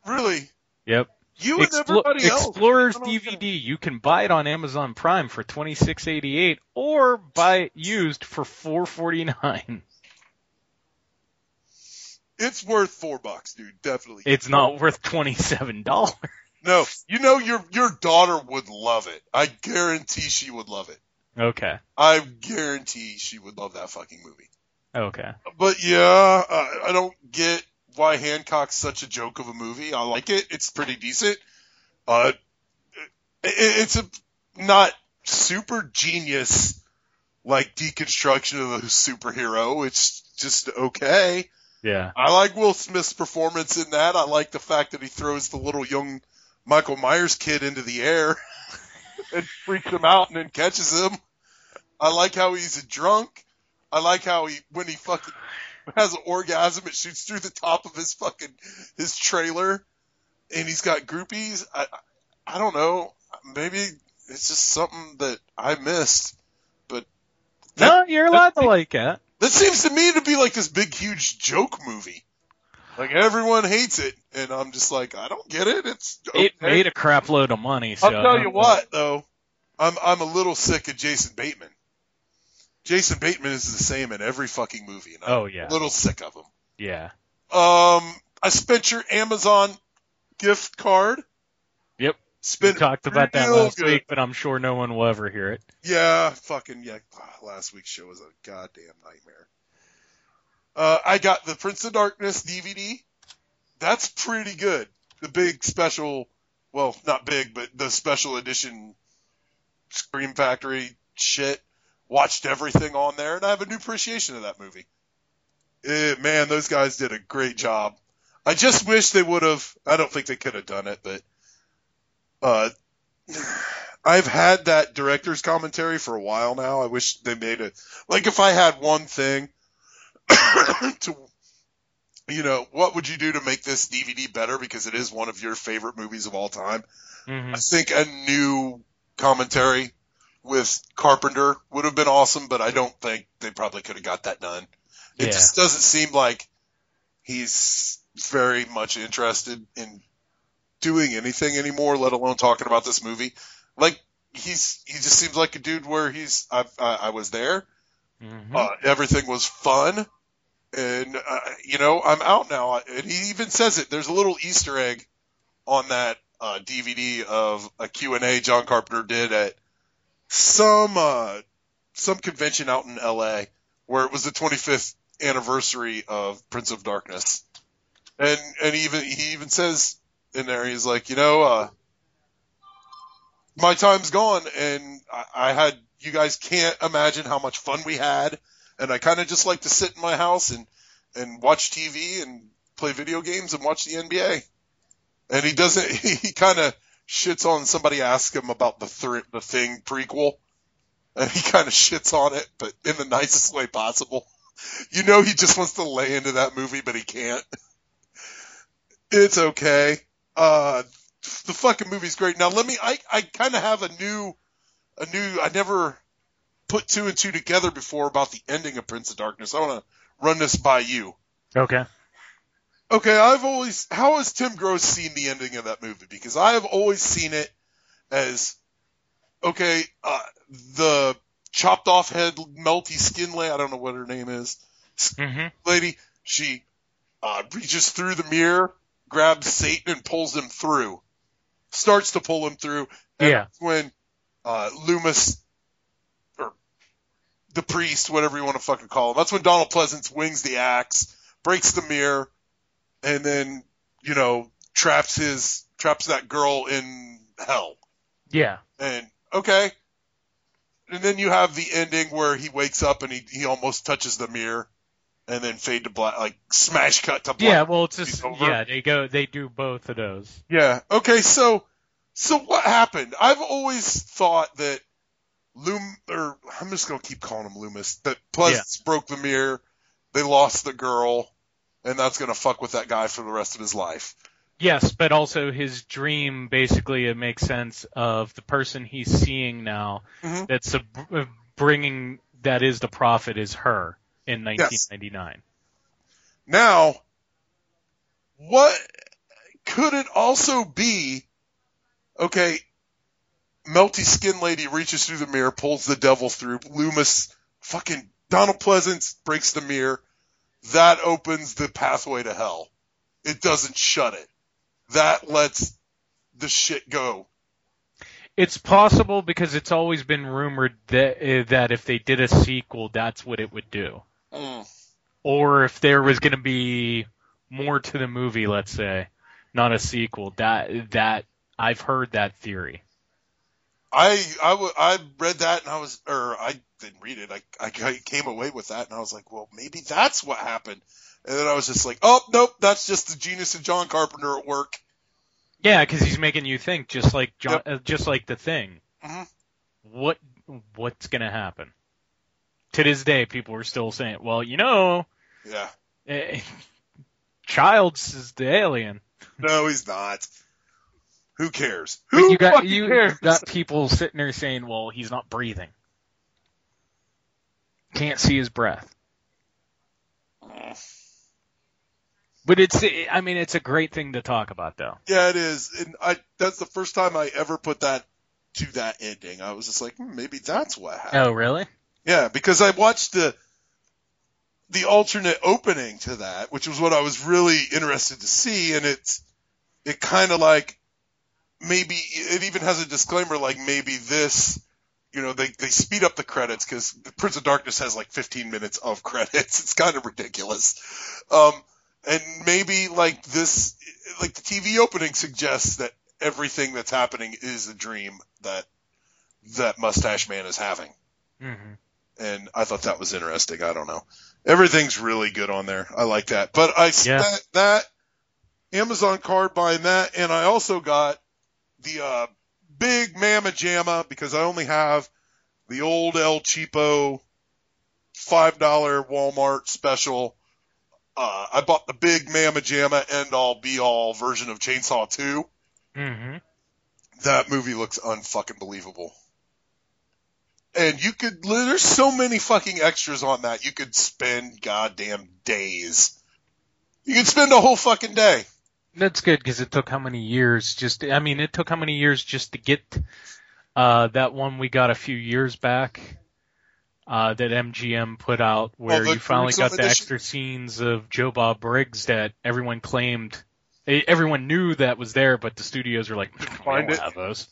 Really, Yep. you and Explo- everybody else. Explorers I don't get it. DVD. You can buy it on Amazon Prime for twenty six eighty eight, or buy it used for four forty nine. It's worth four bucks, dude. Definitely. It's not worth twenty seven dollars. no, you know your your daughter would love it. I guarantee she would love it. Okay. I guarantee she would love that fucking movie. Okay. But yeah, uh, I don't get why Hancock's such a joke of a movie. I like it. It's pretty decent. Uh, it, it's a not super genius like deconstruction of a superhero. It's just okay. Yeah. I like Will Smith's performance in that. I like the fact that he throws the little young Michael Myers kid into the air (laughs) and freaks him out and then catches him. I like how he's a drunk. I like how he when he fucking has an orgasm, it shoots through the top of his fucking his trailer, and he's got groupies. I I don't know. Maybe it's just something that I missed. But No, you're allowed to like it. that seems to me to be like this big, huge joke movie. Like everyone hates it, and I'm just like, I don't get it. It's It made a crap load of money. So I'll tell you what, though, I'm I'm a little sick of Jason Bateman. Jason Bateman is the same in every fucking movie, and I'm Oh yeah. a little sick of him. Yeah. Um, I spent your Amazon gift card. Yep. We Spent talked about that last good. week, but I'm sure no one will ever hear it. Yeah, fucking yeah. Ah, Last week's show was a goddamn nightmare. Uh, I got the Prince of Darkness DVD. That's pretty good. The big special, well, not big, but the special edition Scream Factory shit. Watched everything on there, and I have a new appreciation of that movie. Eh, man, those guys did a great job. I just wish they would have. I don't think they could have done it, but uh, I've had that director's commentary for a while now. I wish they made it like if I had one thing (coughs) to you know, what would you do to make this DVD better because it is one of your favorite movies of all time? hmm I think a new commentary with Carpenter would have been awesome, but I don't think they probably could have got that done. It Yeah. just doesn't seem like he's very much interested in doing anything anymore, let alone talking about this movie. Like he's he just seems like a dude where he's I I, I was there. Mhm. Uh, everything was fun, and uh, you know I'm out now. And he even says it. There's a little Easter egg on that uh, DVD of a Q and A John Carpenter did at some uh, some convention out in L.A. where it was the 25th anniversary of Prince of Darkness, and and even he even says in there he's like you know uh, my time's gone and I, I had you guys can't imagine how much fun we had and I kind of just like to sit in my house and and watch TV and play video games and watch the NBA. And he doesn't. (laughs) He kind of shits on somebody asks him about the th- the thing prequel, and he kind of shits on it, but in the nicest way possible. You know, he just wants to lay into that movie, but he can't. It's okay. Uh, the fucking movie's great. Now let me. I I kind of have a new a new. I never put two and two together before about the ending of Prince of Darkness. I want to run this by you. Okay. Okay, I've always. How has Tim Gross seen the ending of that movie? Because I have always seen it as okay. Uh, the chopped off head, melty skin lady. I don't know what her name is. hmm Lady. She uh, reaches through the mirror, grabs Satan, and pulls him through. Starts to pull him through. And Yeah. when uh, Loomis or the priest, whatever you want to fucking call him. That's when Donald Pleasence wings the axe, breaks the mirror, and then you know traps his traps that girl in hell. Yeah. And okay, and then you have the ending where he wakes up and he he almost touches the mirror, and then fade to black, like smash cut to black. Yeah. Well, it's just yeah. They go. They do both of those. Yeah. Okay. So, so what happened? I've always thought that Loom, or I'm just gonna keep calling him Loomis. That Pleasence broke the mirror. They lost the girl, and that's gonna fuck with that guy for the rest of his life. Yes, but also his dream basically it makes sense of the person he's seeing now. Mhm. That's a, bringing that is the prophet is her in 1999. Now, what could it also be? Okay, melty skin lady reaches through the mirror, pulls the devil through. Loomis, fucking Donald Pleasence breaks the mirror. That opens the pathway to hell. It doesn't shut it. That lets the shit go. It's possible because it's always been rumored that uh, that if they did a sequel, that's what it would do. Or if there was going to be more to the movie, let's say, not a sequel. That that I've heard that theory. I I w- I read that and I was, or I didn't read it. I, I came away with that and I was like, well, maybe that's what happened. And then I was just like, oh nope, that's just the genius of John Carpenter at work. Yeah, because he's making you think, just like John, uh, just like the thing. Mhm. What what's gonna happen? To this day, people are still saying, "Well, you know, Yeah. eh, (laughs) Childs is the alien." No, he's not. Who cares? But Who you got you cares? got people sitting there saying, "Well, he's not breathing, can't see his breath." But it's, I mean, it's a great thing to talk about, though. Yeah, it is. And I that's the first time I ever put that to that ending. I was just like, hmm, maybe that's what happened. Oh, really? Yeah, because I watched the the alternate opening to that, which was what I was really interested to see, and it's it kind of like maybe it even has a disclaimer like maybe this, you know, they they speed up the credits because the Prince of Darkness has like 15 minutes of credits. (laughs) It's kind of ridiculous, um, and maybe like this, like the TV opening suggests that everything that's happening is a dream that that Mustache Man is having Mm-hmm. and I thought that was interesting. I don't know. Everything's really good on there. I like that. But I Yeah. that, that Amazon card buying that, and I also got the uh, big Mamma Jamma because I only have the old El Cheapo five dollar Walmart special. Uh, I bought the big Mamma Jamma end all be all version of Chainsaw Two. Mm-hmm. That movie looks unfucking believable. and you could. There's so many fucking extras on that. You could spend goddamn days. You could spend a whole fucking day. That's good because it took how many years? Just I mean, it took how many years just to get uh, that one we got a few years back uh, that MGM put out, where the you finally got the edition? extra scenes of Joe Bob Briggs that everyone claimed. eh, Everyone knew that was there, but the studios were like, "We don't it." have those."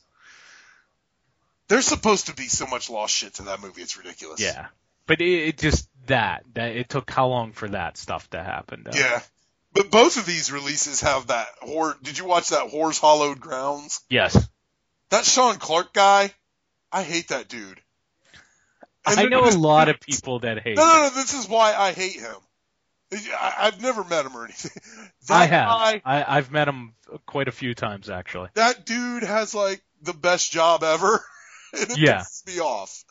There's supposed to be so much lost shit to that movie. It's ridiculous. Yeah, but it, it just that that it took how long for that stuff to happen? Though? Yeah. But both of these releases have that horror. Did you watch that Horror's Hallowed Grounds? Yes. That Sean Clark guy, I hate that dude. And I know a lot of (laughs) people that hate. No, no, no. This is why I hate him. I, I've never met him or anything. (laughs) That I have. Guy, I, I've met him quite a few times actually. that dude has like the best job ever. (laughs) and it Yeah. pisses me off.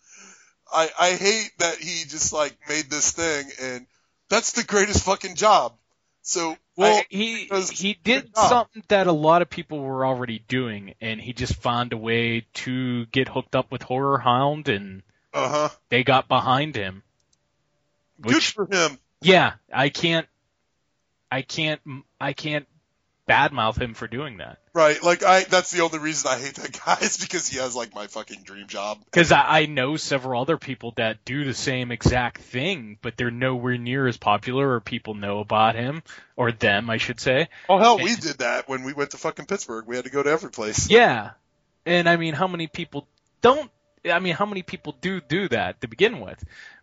I I hate that he just like made this thing and that's the greatest fucking job. So Well, I- he he did something that a lot of people were already doing, and he just found a way to get hooked up with Horror Hound, and uh huh. they got behind him. Good for him. yeah, I can't, I can't, I can't badmouth him for doing that Right. Like I that's the only reason I hate that guy is because he has like my fucking dream job. because I, I know several other people that do the same exact thing, but they're nowhere near as popular, or people know about him or them, I should say. Oh hell, we did that when we went to fucking Pittsburgh. We had to go to every place. (laughs) Yeah. And I mean, how many people don't, I mean, how many people do do that to begin with?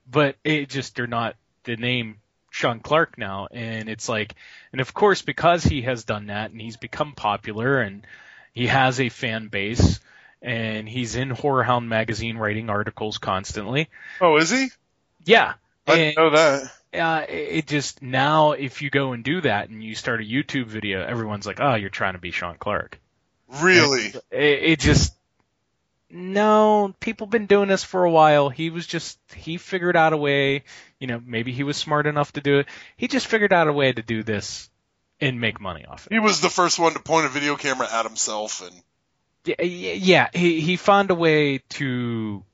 But it just, they're not the name Sean Clark now. And it's like, and of course, because he has done that and he's become popular and he has a fan base and he's in Horror Hound magazine writing articles constantly. Oh, is he? Yeah. I And- didn't know that. uh, it just now if you go and do that and you start a YouTube video, everyone's like, "Oh, you're trying to be Sean Clark." Really? It, it just no. People been doing this for a while. He was just he figured out a way. You know, maybe he was smart enough to do it. He just figured out a way to do this and make money off it. He was the first one to point a video camera at himself and Yeah, yeah, he he found a way to.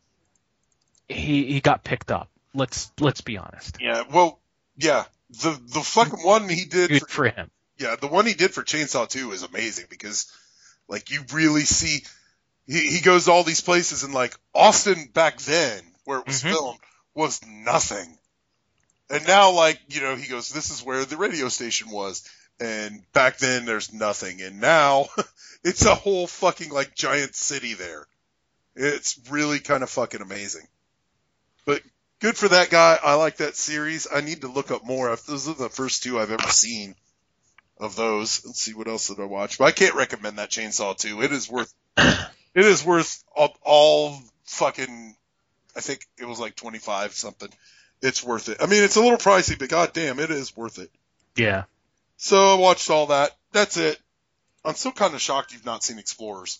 He he got picked up. Let's let's be honest. yeah, well, yeah. The the fucking one he did Good for, for him. yeah, the one he did for Chainsaw 2 is amazing because like you really see he he goes to all these places and like Austin back then where it was Mhm. filmed was nothing. And now like, you know, he goes this is where the radio station was and back then there's nothing and now (laughs) it's a whole fucking like giant city there. It's really kind of fucking amazing. But good for that guy. I like that series. I need to look up more. Those are the first two I've ever seen of those. Let's see what else did I watch. But I can't recommend that Chainsaw 2. It is worth it is worth all, all fucking I think it was like 25 something. It's worth it. I mean, it's a little pricey, but goddamn, it is worth it. Yeah. So I watched all that. That's it. I'm still kind of shocked you've not seen Explorers.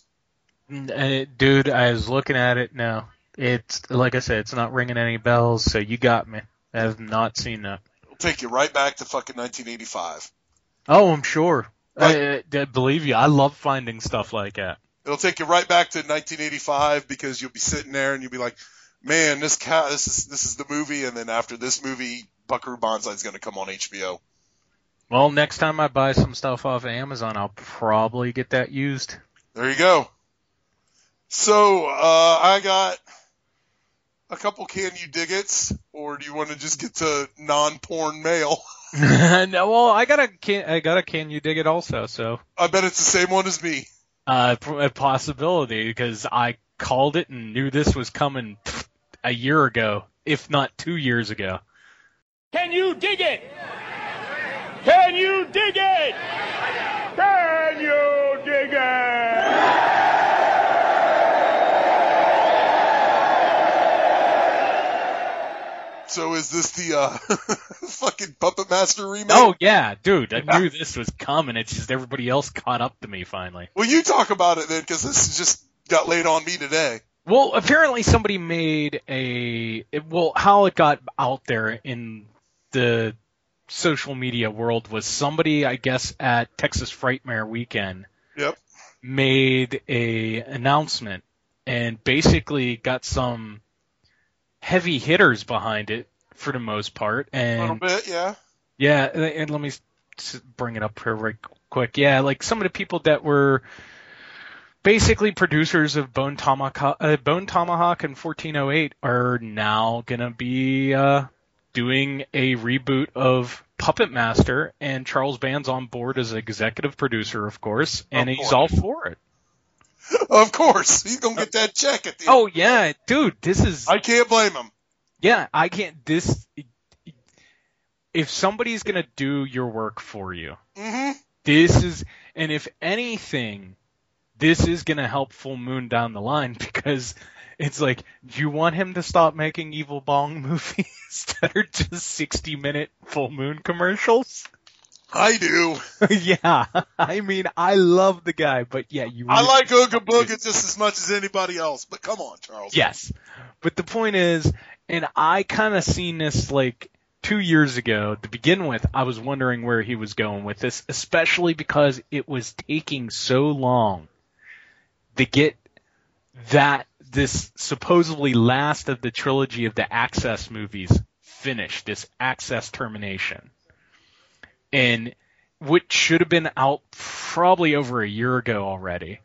Uh, dude, I was looking at it now. It's like I said, it's not ringing any bells. So you got me. I have not seen that. It'll take you right back to fucking 1985. Oh, I'm sure. Right. I, I, I believe you. I love finding stuff like that. It'll take you right back to 1985 because you'll be sitting there and you'll be like, man, this cat, this is, this is the movie. And then after this movie, Buckaroo Banzai is going to come on HBO. Well, next time I buy some stuff off of Amazon, I'll probably get that used. There you go. So, uh, I got a couple can you dig diggits or do you want to just get to non-porn mail? (laughs) (laughs) no, well, I got a can. I got a can you dig it also. So I bet it's the same one as me. Uh, a possibility because I called it and knew this was coming a year ago, if not two years ago. Can you dig it? Can you dig it? Can you dig it? So is this the, uh, (laughs) fucking Puppet Master remake? Oh yeah, dude, I knew this was coming. It's just everybody else caught up to me finally. Well, you talk about it then, because this just got laid on me today. Well, apparently somebody made a it, well, how it got out there in the social media world was somebody, I guess, at Texas Frightmare weekend Yep. made a announcement and basically got some heavy hitters behind it for the most part, A and little bit, yeah. yeah, and let me bring it up here right quick. Yeah, like some of the people that were basically producers of Bone Tomahawk, uh, Bone Tomahawk and 1408 are now gonna be uh, doing a reboot of Puppet Master, and Charles Band's on board as executive producer, of course, and Of he's all for it. (laughs) Of course, he's gonna get that check at the end. Oh yeah, dude, this is I can't blame him. yeah, I can't this. If somebody's gonna do your work for you, hmm this is and if anything this is going to help full moon down the line (laughs) because it's like do you want him to stop making evil bong (laughs) movies that are just 60 minute full moon commercials I do. (laughs) yeah i mean i love the guy but yeah you I like Ooga Booga just as much as anybody else, but come on, Charles. Yes. But the point is, and I kind of seen this like two years ago to begin with, I was wondering where he was going with this, especially because it was taking so long to get that, this supposedly last of the trilogy of the Axis movies finished, this Axis Termination. And what should have been out probably over a year ago already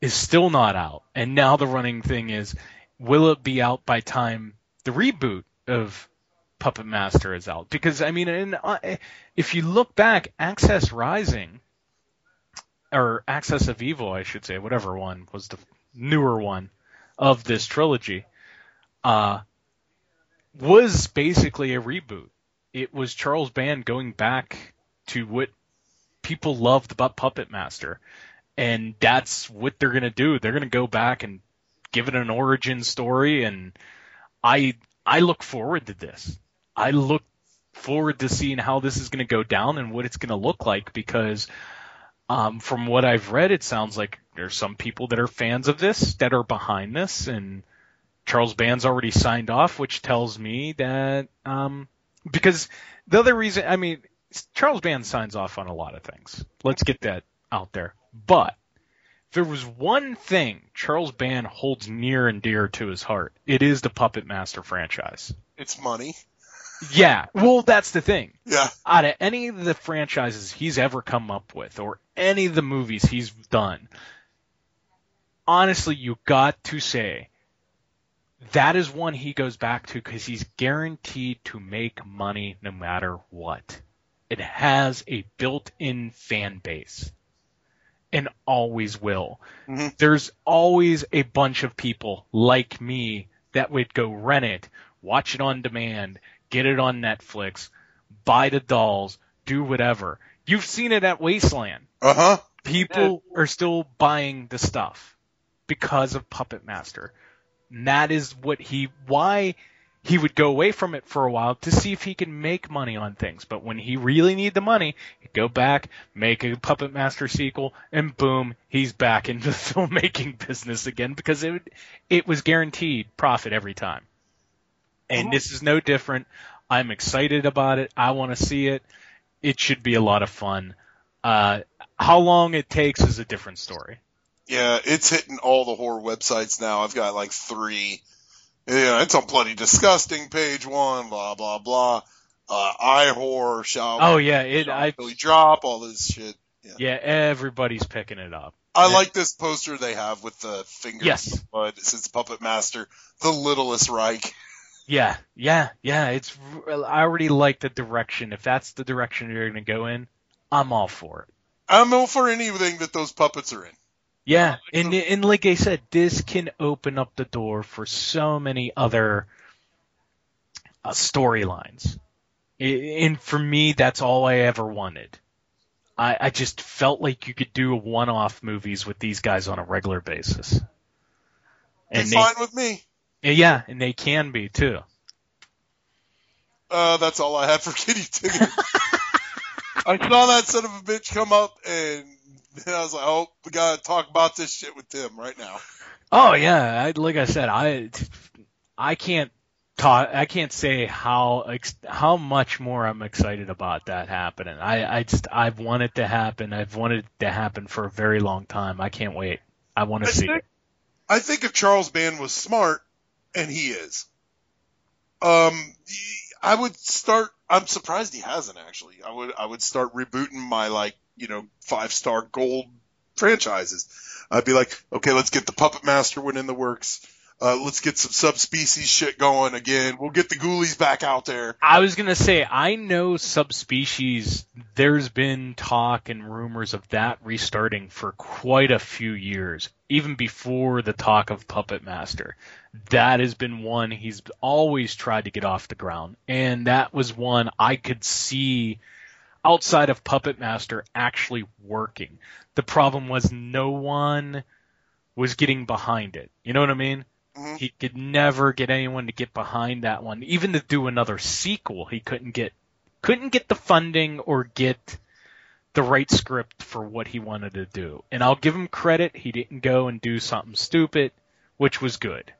is still not out. And now the running thing is, will it be out by time the reboot of Puppet Master is out? Because I mean, in, uh, if you look back, Axis Rising or Axis of Evil, I should say, whatever one was the newer one of this trilogy, uh, was basically a reboot. It was Charles Band going back to what people loved about Puppet Master and that's what they're going to do. They're going to go back and give it an origin story and I I look forward to this. I look forward to seeing how this is going to go down and what it's going to look like because um, from what I've read it sounds like there's some people that are fans of this that are behind this and Charles Band's already signed off which tells me that um, because the other reason I mean Charles Band signs off on a lot of things. Let's get that out there. But if there was one thing Charles Band holds near and dear to his heart, it is the Puppet Master franchise. It's money. Yeah, well, that's the thing. Yeah. Out of any of the franchises he's ever come up with, or any of the movies he's done, honestly, you got to say that is one he goes back to because he's guaranteed to make money no matter what. It has a built-in fan base and always will. Mhm. There's always a bunch of people like me that would go rent it, watch it on demand, get it on Netflix, buy the dolls, do whatever. You've seen it at Wasteland. Uh huh. People are still buying the stuff because of Puppet Master. And that is what he why he would go away from it for a while to see if he can make money on things. But when he really need the money, he'd go back, make a Puppet Master sequel, and boom, he's back into the (laughs) filmmaking business again because it it was guaranteed profit every time. And this is no different. I'm excited about it. I want to see it. It should be a lot of fun. Uh, how long it takes is a different story. Yeah, it's hitting all the horror websites now. I've got like three. Yeah, it's on Bloody Disgusting, page one, blah, blah, blah. Uh, iHorror, Shall Oh yeah, it. I Billy Drop, all this shit. yeah, everybody's picking it up. I Yeah. like this poster they have with the fingers Yes. But it says Puppet Master, the littlest Reich. Yeah, yeah, yeah. It's. I already like the direction. If that's the direction you're going to go in, I'm all for it. I'm all for anything that those puppets are in. Yeah, and and like I said, this can open up the door for so many other uh, storylines. And for me, that's all I ever wanted. I, I just felt like you could do one-off movies with these guys on a regular basis. And It's they, fine with me. yeah, and they can be too. Uh, that's all I have for (laughs) Kitty Ticket. I saw that son of a bitch come up, and then (laughs) I was like, "Oh, we gotta talk about this shit with Tim right now." Oh yeah, I, like I said, I I can't talk. I can't say how ex- how much more I'm excited about that happening. I I just I've wanted to happen. I've wanted it to happen for a very long time. I can't wait. I want to see think, it. I think if Charles Band was smart, and he is, Um, I would start. I'm surprised he hasn't actually. I would I would start rebooting my like you know five star gold franchises. I'd be like, okay, let's get the Puppet Master one in the works. Uh, let's get some subspecies shit going again. We'll get the Ghoulies back out there. I was gonna say I know subspecies. There's been talk and rumors of that restarting for quite a few years, even before the talk of Puppet Master. That has been one he's always tried to get off the ground, and that was one I could see outside of Puppet Master actually working. The problem was no one was getting behind it. You know what I mean? Mhm. He could never get anyone to get behind that one. Even to do another sequel, he couldn't get couldn't get the funding or get the right script for what he wanted to do. And I'll give him credit, he didn't go and do something stupid, which was good.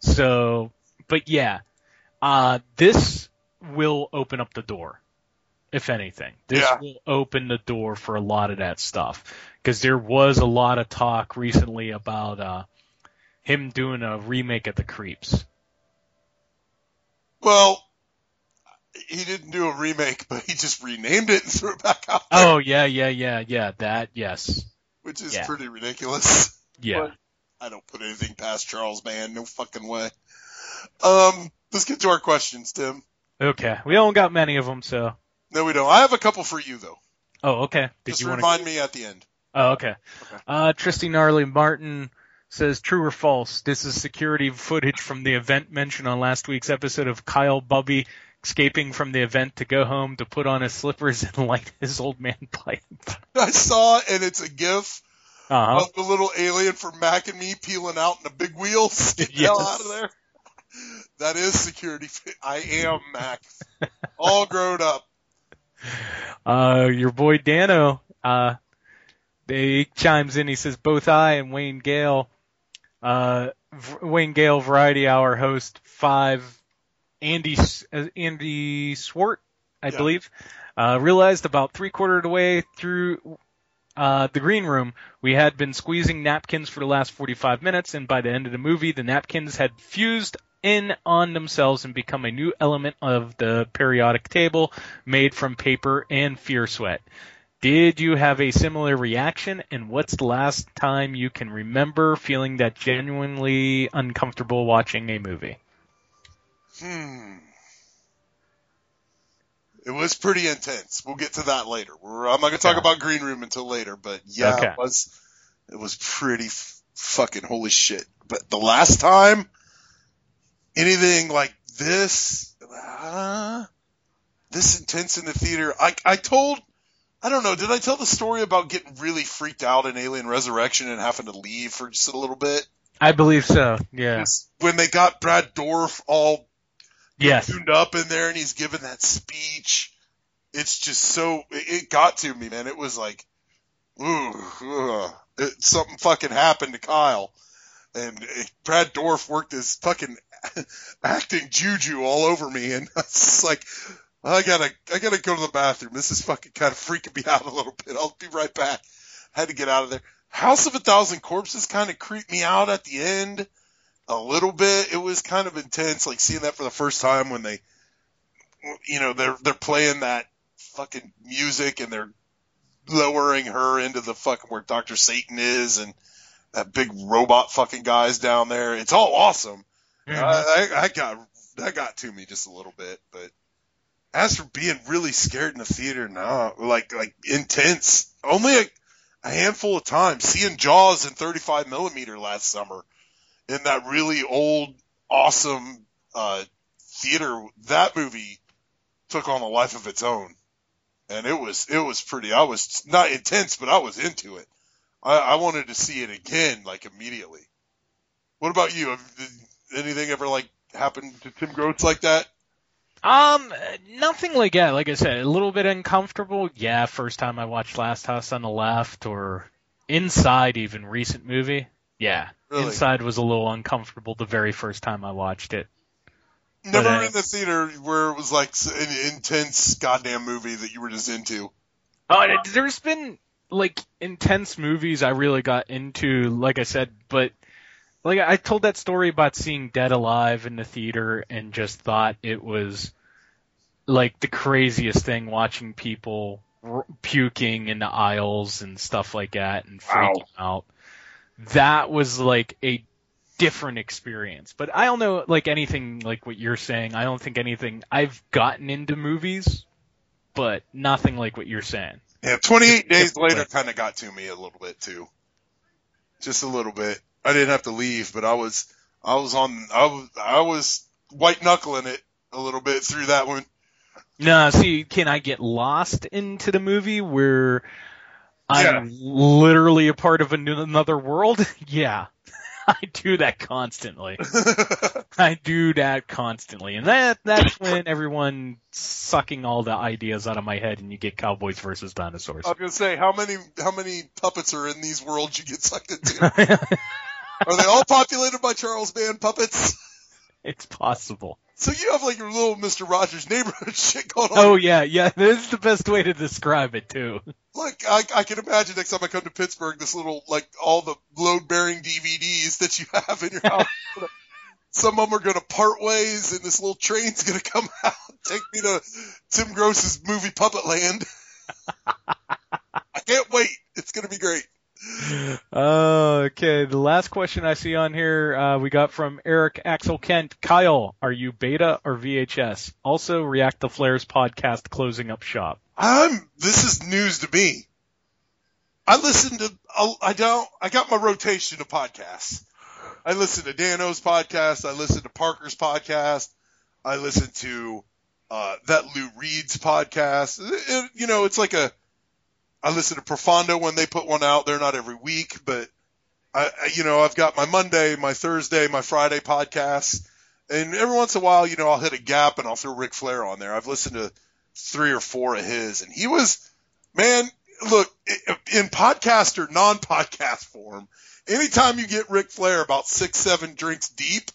So, but yeah, uh, this will open up the door, if anything. This Yeah. will open the door for a lot of that stuff. Because there was a lot of talk recently about uh, him doing a remake of The Creeps. Well, he didn't do a remake, but he just renamed it and threw it back out, Oh yeah, yeah, yeah, yeah. That yes, which is yeah. pretty ridiculous. yeah. But I don't put anything past Charles Band. No fucking way. Um, let's get to our questions, Tim. Okay, we don't got many of them, so. No, we don't. I have a couple for you though. Oh, okay. Did Just you remind me at the end. Oh, okay. Okay. Uh, Tristy Gnarly Martin says, true or false? This is security footage from the event mentioned on last week's episode of Kyle Bubby escaping from the event to go home to put on his slippers and (laughs) light his old man pipe. I saw it, and it's a GIF Uh huh. of the little alien from Mac and Me peeling out in the big wheels. (laughs) Get the Yes. out of there. That is security. I am Mac, (laughs) All grown up. Uh, your boy Dano, uh, he chimes in. He says both I and Wayne Gale, uh, V- Wayne Gale Variety Hour host five, Andy S- uh, Andy Swart, I Yeah. believe, uh, realized about three quarter of the way through. Uh, the green room, we had been squeezing napkins for the last 45 minutes, and by the end of the movie, the napkins had fused in on themselves and become a new element of the periodic table made from paper and fear sweat. Did you have a similar reaction? And what's the last time you can remember feeling that genuinely uncomfortable watching a movie? Hmm. It was pretty intense. We'll get to that later. We're, I'm not going to talk Yeah. about Green Room until later, but yeah, Okay. it was. It was pretty f- fucking holy shit. But the last time, anything like this, uh, this intense in the theater, I I told. I don't know. Did I tell the story about getting really freaked out in Alien Resurrection and having to leave for just a little bit? I believe so. Yeah. When they got Brad Dourif all Yes. tuned up in there and he's giving that speech. It's just so it, got to me, man. It was like, ooh, ugh. It, something fucking happened to Kyle, and it, Brad Dourif worked his fucking (laughs) acting juju all over me, and (laughs) I was like, I gotta, I gotta go to the bathroom. This is fucking kind of freaking me out a little bit. I'll be right back. I had to get out of there. House of a Thousand Corpses kind of creeped me out at the end a little bit. It was kind of intense, like seeing that for the first time when they, you know, they're they're playing that fucking music and they're lowering her into the fucking where Doctor Satan is and that big robot fucking guy's down there. It's all awesome. Mhm. I, I, I got that got to me just a little bit, but as for being really scared in the theater, no, like like intense. Only a, a handful of times. Seeing Jaws in 35 millimeter last summer in that really old, awesome uh, theater. That movie took on a life of its own, and it was it was pretty. I was not intense, but I was into it. I, I wanted to see it again, like immediately. What about you? Anything ever like happened to Tim Groats like that? Um, nothing like that. Like I said, a little bit uncomfortable. Yeah, first time I watched Last House on the Left or Inside, even recent movie. Yeah, Really? Inside was a little uncomfortable the very first time I watched it. Never But, uh, in the theater where it was like an intense goddamn movie that you were just into. Oh, there's been like intense movies I really got into, like I said, but like I told that story about seeing Dead Alive in the theater and just thought it was like the craziest thing watching people r- puking in the aisles and stuff like that and freaking out. That was like a different experience. But I don't know like anything like what you're saying. I don't think anything I've gotten into movies, but nothing like what you're saying. Yeah, 28 days later kind of got to me a little bit too. Just a little bit. I didn't have to leave, but I was, I was on, I was, I was white knuckling it a little bit through that one. No, see, can I get lost into the movie where I'm literally a part of an- another world? (laughs) yeah. (laughs) I do that constantly. (laughs) I do that constantly. And that that's when everyone sucking all the ideas out of my head and you get cowboys versus dinosaurs. I was gonna say, how many, how many puppets are in these worlds you get sucked into? are they all populated by Charles Band puppets? it's possible. So you have like your little Mr. Rogers neighborhood (laughs) shit going on. Oh yeah, yeah, (laughs) this is the best way to describe it too. Like I, I can imagine next time I come to Pittsburgh, this little like all the load bearing DVDs that you (laughs) have in your house. Some of them are gonna part ways, and this little train's gonna come out, take me to Tim Gross's movie Puppet Land. I can't wait. It's gonna be great. Oh, okay. The last question I see on here, uh, we got from Eric Axel Kent. Kyle, are you beta or VHS? Also, React the Flares podcast closing up shop. I'm. This is news to me. I listen to. I- I don't. I got my rotation of podcasts. I listen to Dano's podcast. I listen to Parker's podcast. I listen to uh, that Lou Reed's podcast. It- it- you know, it's like a. I listen to Profondo when they put one out. They're not every week, but I, you know, I've got my Monday, my Thursday, my Friday podcasts, and every once in a while, you know, I'll hit a gap and I'll throw Ric Flair on there. I've listened to three or four of his, and he was, man, look, in podcast or non-podcast form, anytime you get Ric Flair about six, seven drinks deep,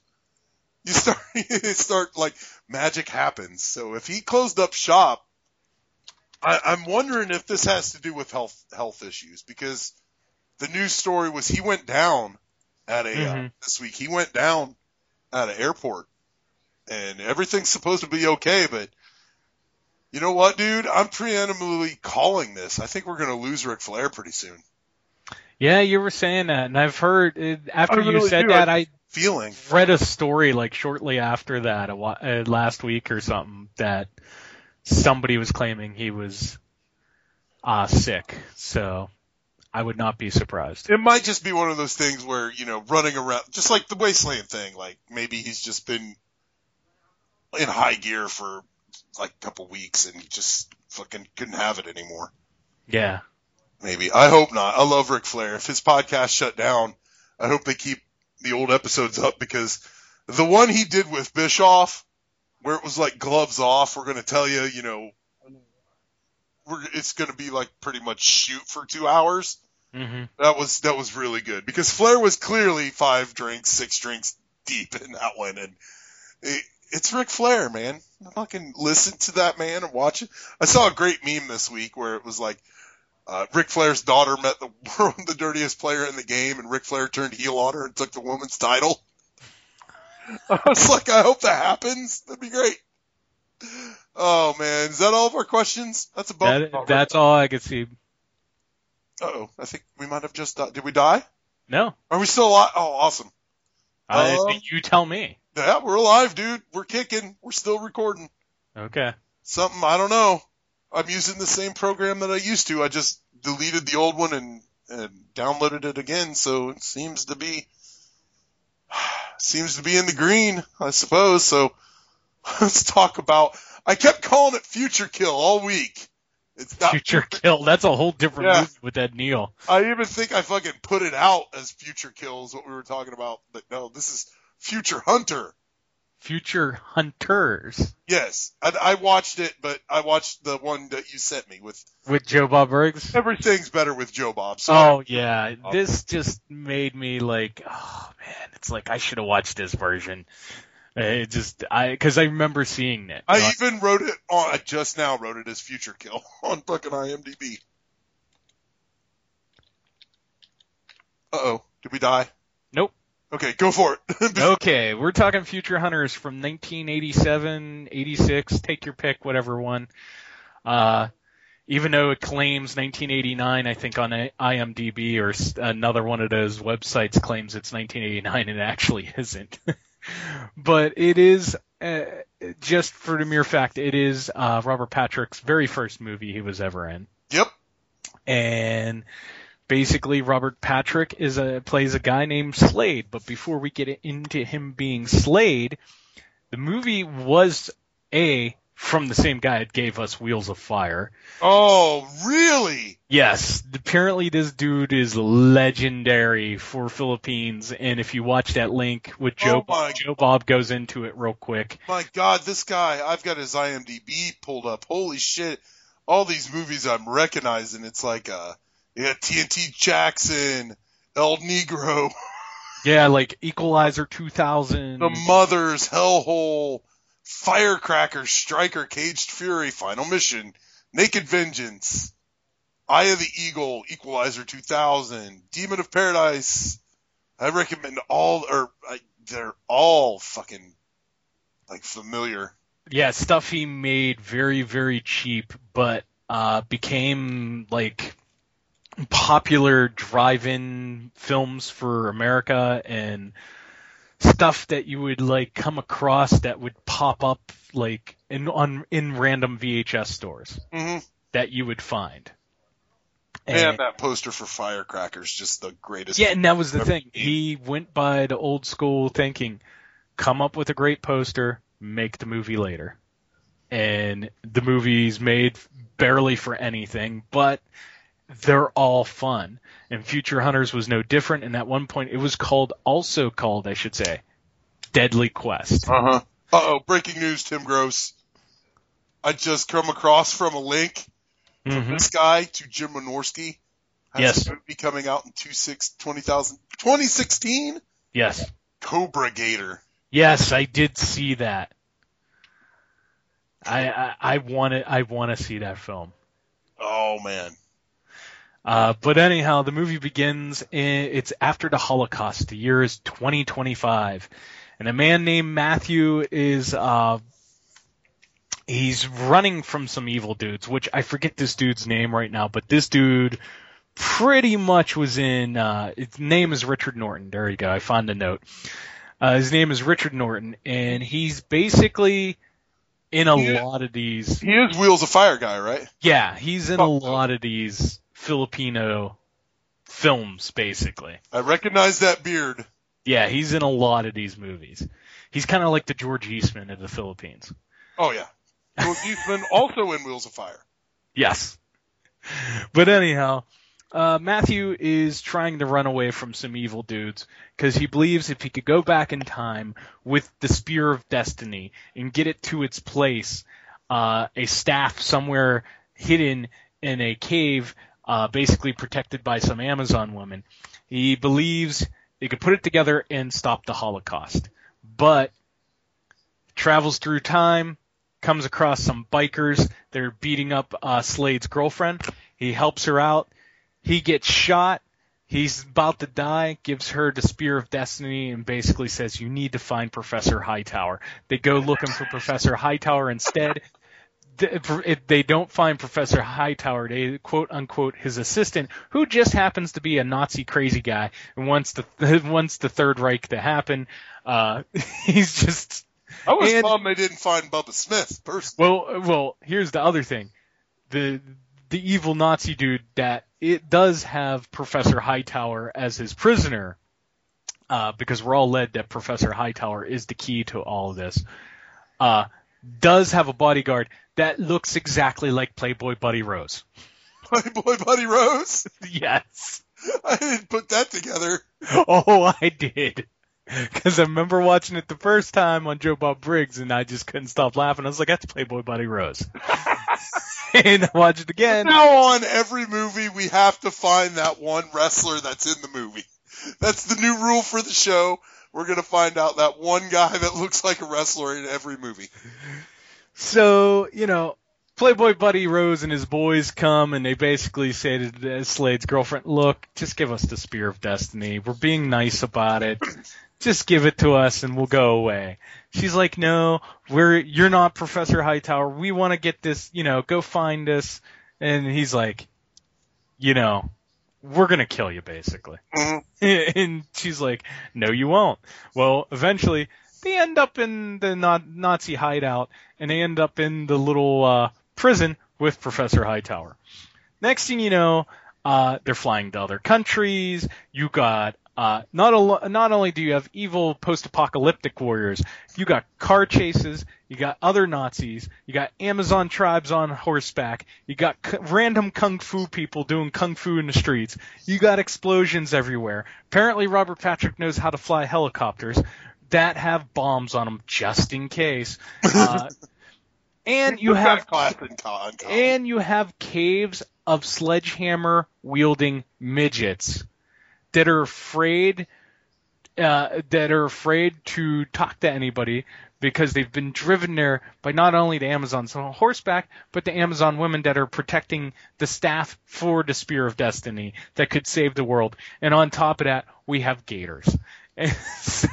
you start, (laughs) you start like magic happens. So if he closed up shop, I, I'm wondering if this has to do with health, health issues because the news story was he went down at a, uh, Mhm. this week, he went down at an airport and everything's supposed to be okay, but you know what, dude? I'm preemptively calling this. I think we're going to lose Ric Flair pretty soon. Yeah, you were saying that, and I've heard uh, after I you said do. that, I- I Feeling. read a story like shortly after that, a, whi- uh, last week or something, that somebody was claiming he was uh, sick. So I would not be surprised. It might just be one of those things where, you know, running around, just like the Wasteland thing, like maybe he's just been in high gear for like a couple weeks and he just fucking couldn't have it anymore. Yeah. Maybe. I hope not. I love Ric Flair. If his podcast shut down, I hope they keep the old episodes up because the one he did with Bischoff, where it was like gloves off, we're going to tell you, you know, we're, it's going to be like pretty much shoot for two hours. hmm That was, that was really good because Flair was clearly five drinks, six drinks deep in that one. And it, it's Ric Flair, man. Fucking listen to that man and watch it. I saw a great meme this week where it was like, uh, Ric Flair's daughter met the (laughs) world, the dirtiest player in the game, and Ric Flair turned heel on her and took the woman's title. (laughs) I was like, I hope that happens. That'd be great. Oh man, is that all of our questions? That's about. That, that's all I could see. oh, I think we might have just. Died. Did we die? No. Are we still alive? Oh, awesome. I, Um, you tell me. Yeah, we're alive, dude. We're kicking. We're still recording. Okay. Something I don't know. I'm using the same program that I used to. I just deleted the old one and, and downloaded it again, so it seems to be seems to be in the green, I suppose. So (laughs) let's talk about. I kept calling it Future Kill all week. It's not. Future (laughs) Kill. That's a whole different Yeah. movie with Ed Neal. I even think I fucking put it out as Future Kill is what we were talking about, but no, this is Future Hunter. Future Hunters Yes, I, I watched it, but I watched the one that you sent me with with Joe Bob Briggs. everything's better with Joe Bob. So Oh yeah, this just made me like, oh man, it's like I should have watched this version. It just I because I remember seeing it. I Uh, even wrote it on. I just now wrote it as Future Kill (laughs) on fucking IMDb. Uh oh, did we die? Nope. Okay, go for it. (laughs) okay, we're talking Future Hunters from 1987, 86, take your pick, whatever one. Uh, even though it claims 1989, I think on IMDb or another one of those websites claims it's 1989 and it actually (laughs) isn't. (laughs) but it is, uh, just for the mere fact, it is uh, Robert Patrick's very first movie he was ever in. Yep. And basically Robert Patrick is a plays a guy named Slade, but before we get into him being Slade, the movie was a from the same guy that gave us Wheels of Fire. Oh, really? Yes. Apparently this dude is legendary for Philippines, and if you watch that link with Joe, oh my, Joe Bob goes into it real quick. My god, this guy, I've got his IMDb pulled up. Holy shit. All these movies I'm recognizing, it's like, uh, yeah, TNT Jackson, El Negro. (laughs) Yeah, like Equalizer 2000. The Muthers, Hellhole, Firecracker, Stryker, Caged Fury, Final Mission, Naked Vengeance, Eye of the Eagle, Equalizer 2000, Demon of Paradise. I recommend all, or I, they're all fucking like familiar. Yeah, stuff he made very, very cheap, but uh, became like popular drive-in films for America and stuff that you would like come across that would pop up like in on in random VHS stores mm-hmm. that you would find. Man, and, that poster for Firecrackers just the greatest. Yeah, and that was the thing. He went by the old school thinking, come up with a great poster, make the movie later. And the movie's made barely for anything, but they're all fun. And Future Hunters was no different. And at one point, it was called, also called, I should say, Deadly Quest. Uh huh. Uh oh, breaking news, Tim Gross. I just come across from a link from mm-hmm. this guy to Jim Wynorski. Has yes. a movie coming out in two 2016? Yes. Cobra Gator. Yes, I did see that. I I, I want to I want to see that film. Oh man. Uh, but anyhow, the movie begins. In, it's after the Holocaust. The year is 2025, and a man named Matthew is uh, he's running from some evil dudes, which I forget this dude's name right now, but this dude pretty much was in. Uh, his name is Richard Norton. There you go. I found a note. Uh, his name is Richard Norton, and he's basically in a he lot of these. He is Wheels of Fire guy, right? Yeah, he's in a lot of these Filipino films, basically. I recognize that beard. Yeah, he's in a lot of these movies. He's kind of like the George Eastman of the Philippines. Oh yeah, George (laughs) Eastman also in Wheels of Fire. Yes, but anyhow, uh, Matthew is trying to run away from some evil dudes because he believes if he could go back in time with the Spear of Destiny and get it to its place, uh, a staff somewhere hidden in a cave uh, basically protected by some Amazon woman. He believes he could put it together and stop the Holocaust, but travels through time, comes across some bikers. They're beating up uh, Slade's girlfriend. He helps her out. He gets shot. He's about to die, gives her the Spear of Destiny, and basically says, You need to find Professor Hightower. They go looking for Professor Hightower instead they don't find Professor Hightower, they quote unquote his assistant, who just happens to be a Nazi crazy guy and wants the (laughs) wants the Third Reich to happen. Uh, (laughs) he's just. I was and, bummed they didn't find Bubba Smith personally. Well, well, here's the other thing, the the evil Nazi dude that it does have Professor Hightower as his prisoner, uh, because we're all led that Professor Hightower is the key to all of this. Uh, does have a bodyguard that looks exactly like Playboy Buddy Rose. (laughs) Playboy Buddy Rose? yes. (laughs) I didn't put that together. (laughs) Oh, I did. Because I remember watching it the first time on Joe Bob Briggs, and I just couldn't stop laughing. I was like, "That's Playboy Buddy Rose." and I watched it again. Now on every movie, we have to find that one wrestler that's in the movie. That's the new rule for the show. We're gonna find out that one guy (laughs) that looks like a wrestler in every movie. So, you know, Playboy Buddy Rose and his boys come and they basically say to Slade's girlfriend, "Look, just give us the Spear of Destiny. We're being nice about it. Just give it to us and we'll go away." She's like, "No, we're you're not Professor Hightower. We want to get this. You know, go find us." And he's like, "You know, we're gonna kill you, basically." Mhm. (laughs) and she's like, "No, you won't." Well, eventually they end up in the Nazi hideout, and they end up in the little uh, prison with Professor Hightower. Next thing you know, uh, they're flying to other countries. You got uh, not al- not only do you have evil post-apocalyptic warriors, you got car chases, you got other Nazis, you got Amazon tribes on horseback, you got c- random kung fu people doing kung fu in the streets, you got explosions everywhere. Apparently, Robert Patrick knows how to fly helicopters that have bombs on them just in case. (laughs) Uh, and you have class in con- con. and you have caves of sledgehammer wielding midgets that are afraid uh, that are afraid to talk to anybody because they've been driven there by not only the Amazons on horseback, but the Amazon women that are protecting the staff for the Spear of Destiny that could save the world. And on top of that, we have gators. (laughs) So,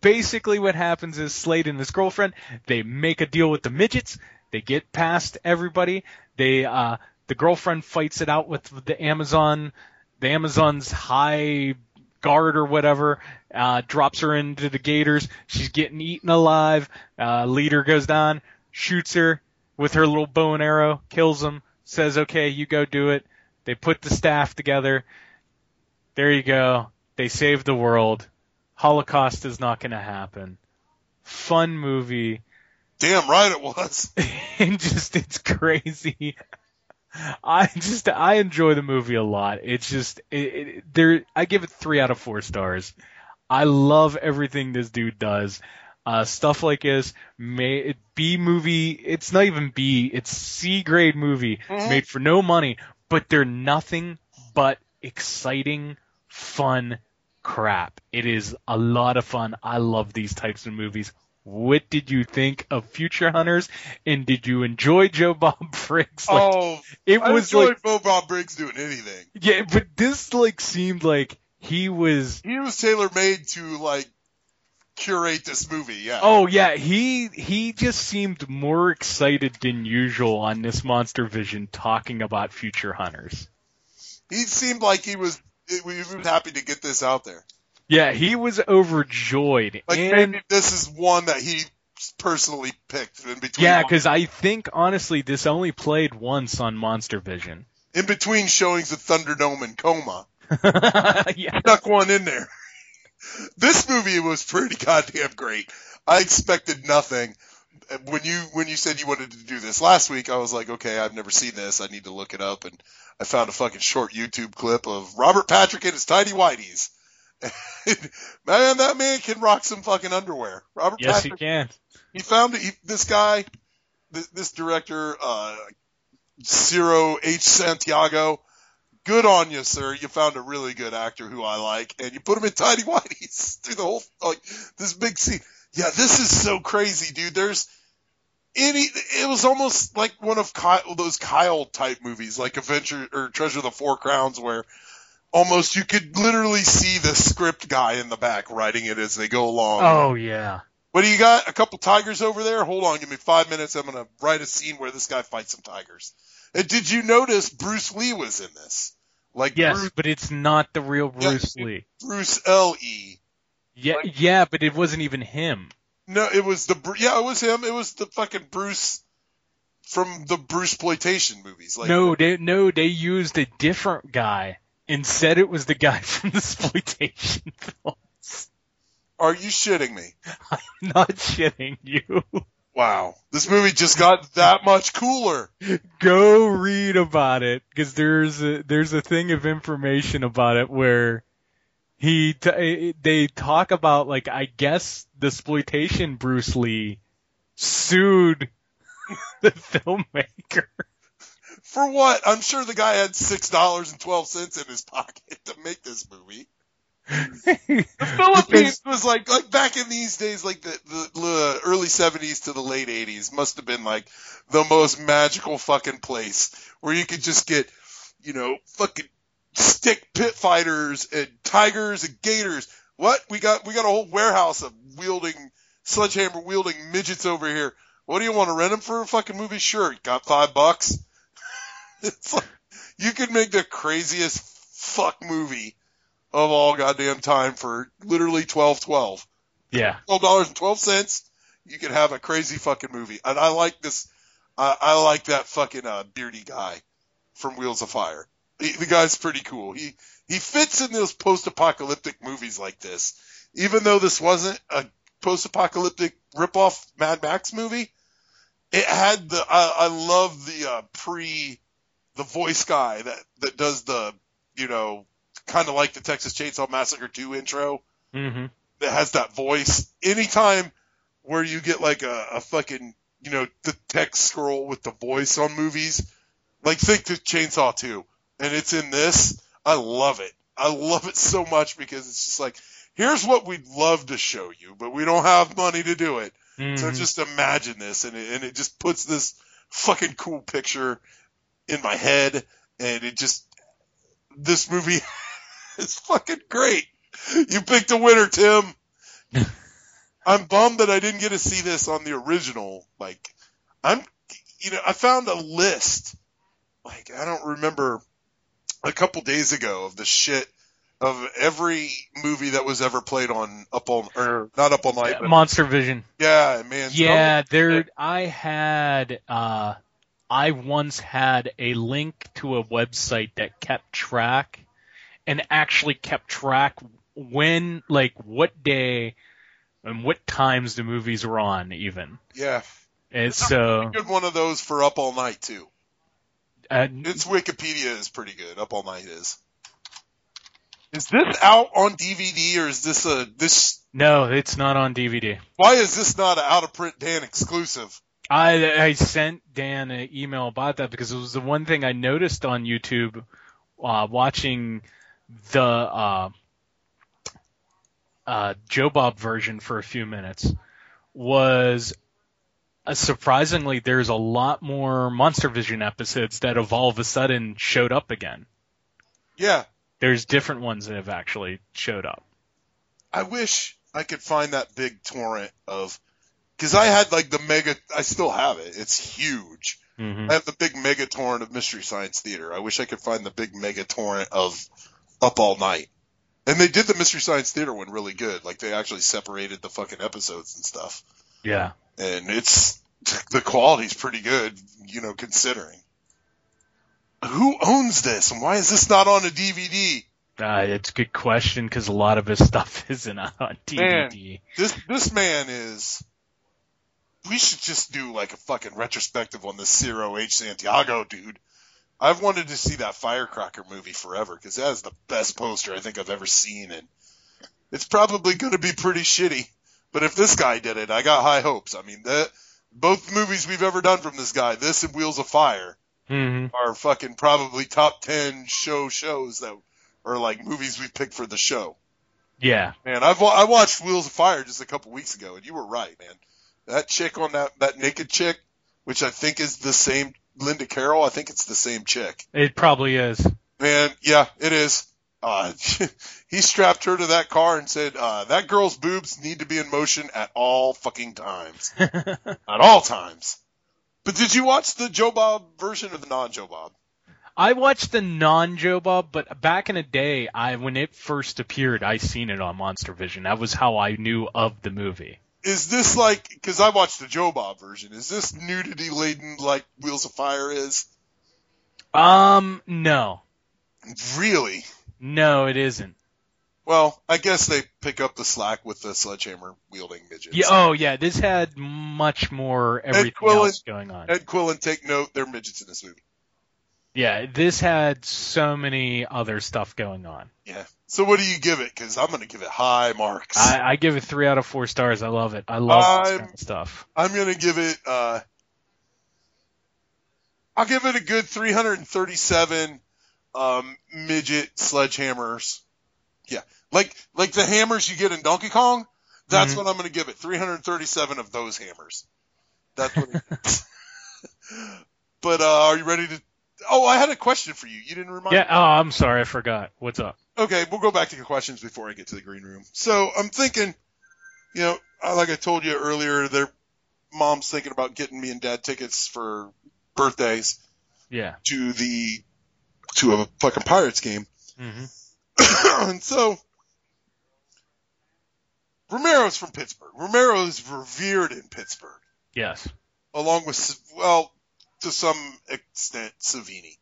basically what happens is Slade and his girlfriend, they make a deal with the midgets, they get past everybody, they uh the girlfriend fights it out with the Amazon the Amazon's high guard or whatever, uh drops her into the gators, she's getting eaten alive, uh leader goes down, shoots her with her little bow and arrow, kills him, says, Okay, you go do it. They put the staff together. There you go. They saved the world. Holocaust is not going to happen. Fun movie. Damn right it was. (laughs) and just, it's crazy. (laughs) I just, I enjoy the movie a lot. It's just, it, it, there, I give it three out of four stars. I love everything this dude does. Uh, stuff like this, may, B movie, it's not even B, it's C grade movie, made for no money, but they're nothing but exciting, fun crap. It is a lot of fun. I love these types of movies. What did you think of Future Hunters? And did you enjoy Joe Bob (laughs) Briggs? Like, oh, it I was enjoyed like, Bo Bob Briggs doing anything. yeah, but this like seemed like he was He was tailor made to like curate this movie. Yeah. Oh yeah, he he just seemed more excited than usual on this Monster Vision talking about Future Hunters. He seemed like he was he was happy to get this out there. Yeah, he was overjoyed. Like and maybe this is one that he personally picked in between. yeah, because I think honestly this only played once on Monster Vision. in between showings of Thunderdome and Coma, (laughs) yeah. snuck one in there. This movie was pretty goddamn great. I expected nothing. When you when you said you wanted to do this last week, I was like, okay, I've never seen this. I need to look it up, and I found a fucking short YouTube clip of Robert Patrick and his tidy whities. (laughs) man, that man can rock some fucking underwear. Robert Yes, he Patrick can. he found he, this guy, this, this director, uh, Cirio H. Santiago. Good on you, sir. You found a really good actor who I like, and you put him in tidy whities (laughs) through the whole like this big scene. Yeah, this is so crazy, dude. There's any. It was almost like one of Kyle, those Kyle type movies, like Adventure or Treasure of the Four Crowns, where almost you could literally see the script guy in the back writing it as they go along. Oh yeah. What do you got? A couple tigers over there? Hold on, give me five minutes. I'm gonna write a scene where this guy fights some tigers. And did you notice Bruce Lee was in this? Like Yes, Bruce, but it's not the real Bruce Yeah. Lee. Bruce L E. Yeah, yeah, but it wasn't even him. No, it was the yeah, it was him. It was the fucking Bruce from the Bruce exploitation movies. Like no, they no, they used a different guy and said it was the guy (laughs) from the exploitation films. are you shitting me? I'm not shitting you. Wow, this movie just got that much cooler. Go read about it because there's a there's a thing of information about it where he t- eh, eh, they talk about like I guess the exploitation Bruce Lee sued (laughs) the filmmaker. For what? I'm sure the guy had six dollars and twelve cents in his pocket to make this movie. (laughs) The Philippines was like like back in these days, like the, the, the early seventies to the late eighties, must have been like the most magical fucking place where you could just get, you know, fucking stick pit fighters and tigers and gators. What we got? We got a whole warehouse of wielding sledgehammer wielding midgets over here. What do you want to rent them for a fucking movie? Sure, got five bucks. (laughs) it's like you could make the craziest fuck movie of all goddamn time for literally twelve twelve. Yeah. Twelve dollars and twelve cents. You could have a crazy fucking movie. And I like this. I, I like that fucking uh, beardy guy from Wheels of Fire. He, the guy's pretty cool. He he fits in those post-apocalyptic movies like this. Even though this wasn't a post-apocalyptic rip-off Mad Max movie, it had the. I, I love the uh, pre, the voice guy that that does the you know kind of like the Texas Chainsaw Massacre 2 intro hmm that has that voice. Anytime where you get like a, a fucking, you know, the text scroll with the voice on movies, like think to Chainsaw 2, and it's in this, I love it. I love it so much because it's just like, here's what we'd love to show you, but we don't have money to do it. So Mhm. just imagine this, and it, and it just puts this fucking cool picture in my head, and it just, this movie (laughs) is fucking great. You picked a winner, Tim. (laughs) I'm bummed that I didn't get to see this on the original. Like, I'm, you know, I found a list, like, I don't remember, a couple days ago of the shit of every movie that was ever played on Up All, or not Up All Night, but Monster Vision. yeah, man. Yeah, there. I had. uh I once had a link to a website that kept track, and actually kept track when, like, what day, and what times the movies were on, even. Yeah. And so, Good one of those for Up All Night, too. uh, Its Wikipedia is pretty good. Up All Night is. Is this out on DVD or is this a this? no, it's not on DVD. Why is this not an out of print Dan exclusive? I I sent Dan an email about that because it was the one thing I noticed on YouTube uh, watching the uh, uh, Joe Bob version for a few minutes was uh, surprisingly there's a lot more Monster Vision episodes that have all of a sudden showed up again. Yeah, There's different ones that have actually showed up. I wish I could find that big torrent of because I had like the mega. I still have it. It's huge. hmm I have the big mega torrent of Mystery Science Theater. I wish I could find the big mega torrent of Up All Night. And they did the Mystery Science Theater one really good. Like they actually separated the fucking episodes and stuff. Yeah. and it's (laughs) the quality's pretty good, you know, considering. Who owns this, and why is this not on a DVD? Uh, it's a good question because a lot of his (laughs) stuff isn't on DVD. This this man is. We should just do like a fucking retrospective on this Cirio H. Santiago dude. I've wanted to see that Firecracker movie forever because that is the best poster I think I've ever seen, and it's probably going to be pretty shitty. But if this guy did it, I got high hopes. I mean, that both movies we've ever done from this guy, this and Wheels of Fire, hmm are fucking probably top ten show shows that are like movies we picked for the show. Yeah. Man, I've I watched Wheels of Fire just a couple weeks ago, and you were right, man. That chick on that that naked chick, which I think is the same Linda Carroll. I think it's the same chick. It probably is. Man, yeah, it is. Uh, (laughs) he strapped her to that car and said, uh, "That girl's boobs need to be in motion at all fucking times, (laughs) at all times." But did you watch the Joe Bob version of the non-Joe Bob? I watched the non Joe Bob, but back in the day, I when it first appeared, I seen it on Monster Vision. That was how I knew of the movie. Is this like because I watched the Joe Bob version? Is this nudity laden like Wheels of Fire is? Um, no, Really? no, it isn't. Well, I guess they pick up the slack with the sledgehammer wielding midgets. Yeah, oh yeah, this had much more everything Quillen- else going on. Ed Quillen, take note, they're midgets in this movie. Yeah, this had so many other stuff going on. Yeah. So what do you give it? Because I'm going to give it high marks. I, I give it three out of four stars. I love it. I love I'm- kind of stuff. I'm going to give it. uh I'll give it a good 337 um, midget sledgehammers. Yeah, like like the hammers you get in Donkey Kong. That's Mhm. what I'm going to give it. 337 of those hammers. That's what. It is. (laughs) (laughs) but uh, are you ready to? Oh, I had a question for you. You didn't remind Yeah. me. Oh, I'm sorry, I forgot. What's up? Okay, we'll go back to the questions before I get to the green room. So I'm thinking, you know, like I told you earlier, their mom's thinking about getting me and dad tickets for birthdays Yeah. to the to a fucking Pirates game. Mm-hmm. (coughs) and so Romero's from Pittsburgh. Romero is revered in Pittsburgh, Yes. along with well, to some extent, Savini.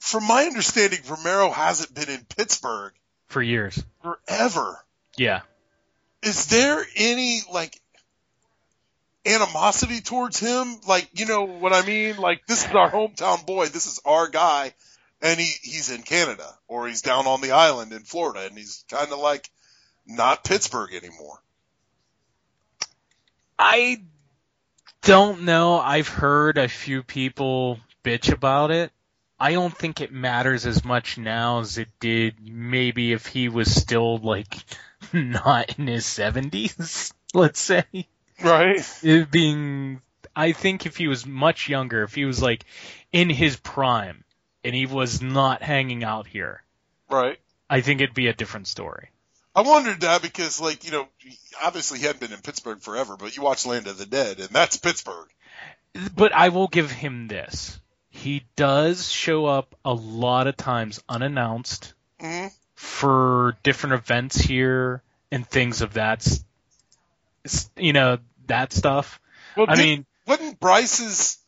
From my understanding, Romero hasn't been in Pittsburgh For years. forever. Yeah. Is there any like animosity towards him? Like, you know what I mean? Like, this is our hometown boy. This is our guy. And he, he's in Canada or he's down on the island in Florida and he's kind of like not Pittsburgh anymore. I don't know. I've heard a few people bitch about it. I don't think it matters as much now as it did maybe if he was still like (laughs) not in his 70s, (laughs) let's say. Right. It being I think if he was much younger, if he was like in his prime and he was not hanging out here, Right. I think it'd be a different story. I wondered that because, like, you know, obviously he hadn't been in Pittsburgh forever, but you watch Land of the Dead, and that's Pittsburgh. But I will give him this. He does show up a lot of times unannounced hmm for different events here and things of that, you know, that stuff. Well, I did- mean, wasn't Bryce's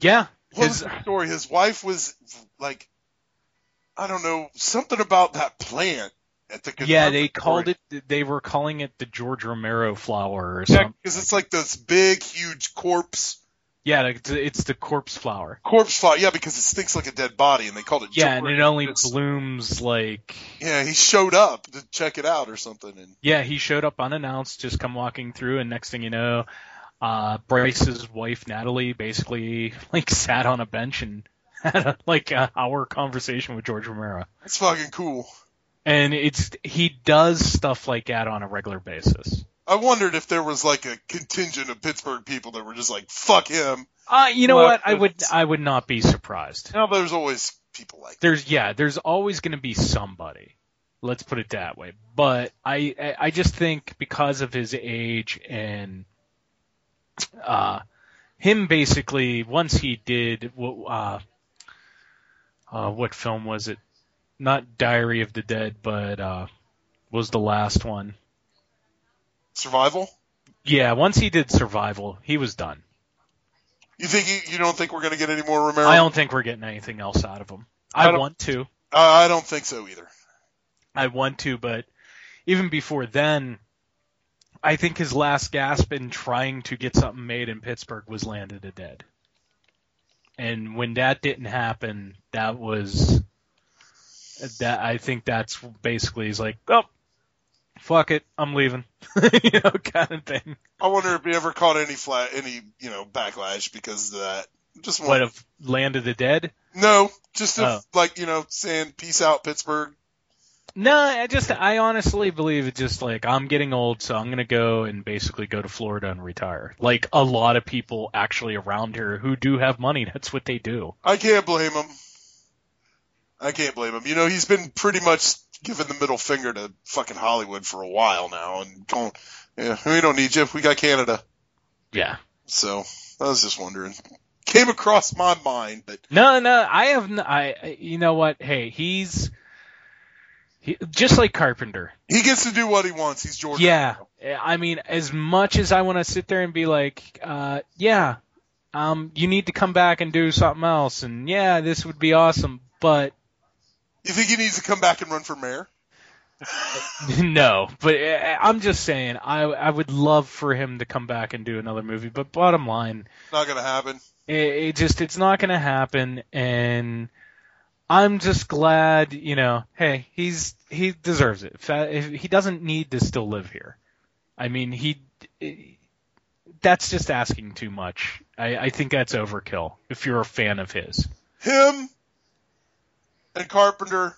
yeah, What his, was the story? His wife was like, I don't know, something about that plant yeah, they called it, they were calling it the George Romero flower or Yeah, because it's like this big, huge corpse Yeah, it's, it's the corpse flower. corpse flower. Yeah, because it stinks like a dead body, and they called it. Yeah, George. and it only It's- blooms like, Yeah, he showed up to check it out or something, and yeah, he showed up unannounced, just come walking through, and next thing you know, uh, Bryce's wife Natalie basically (laughs) like sat on a bench and had a, like a hour conversation with George Romero. it's fucking cool. And it's he does stuff like that on a regular basis. I wondered if there was like a contingent of Pittsburgh people that were just like, "Fuck him." Uh, you know Well, what? I would I would not be surprised. Now there's always people like that. There's yeah, there's always going to be somebody. Let's put it that way. But I I- I just think because of his age and uh him basically once he did what uh uh what film was it? Not Diary of the Dead, but uh was the last one. Survival. Yeah, once he did Survival, he was done. You think you, you don't think we're gonna get any more Romero? I don't think we're getting anything else out of him. I I want to. I I don't think so either. I want to, but even before then, I think his last gasp in trying to get something made in Pittsburgh was Land of the Dead. And when that didn't happen, that was that I think that's basically he's like, oh, fuck it, I'm leaving, (laughs) you know, kind of thing. I wonder if he ever caught any flat, any you know backlash because of that. Just What of Land of the Dead? no, just if, Oh. like you know saying peace out Pittsburgh. No, I just I honestly believe it's just like I'm getting old, so I'm gonna go and basically go to Florida and retire. Like a lot of people actually around here who do have money, (laughs) that's what they do. I can't blame him. I can't blame him. You know he's been pretty much giving the middle finger to fucking Hollywood for a while now, and going, yeah, we don't need you. We got Canada. Yeah. So I was just wondering. Came across my mind, but No, no, I have n I you know what? Hey, he's he, just like Carpenter. he gets to do what he wants. He's George. Yeah. I mean, as much as I want to sit there and be like, uh, yeah, um, you need to come back and do something else, and yeah, this would be awesome, but You think he needs to come back and run for mayor? (laughs) no, but uh, I'm just saying, I I would love for him to come back and do another movie. But bottom line, It's Not gonna happen. it, it just it's not going to happen, and I'm just glad, you know. Hey, he's he deserves it. He doesn't need to still live here. I mean, he. That's just asking too much. I, I think that's overkill. If you're a fan of his, Him and Carpenter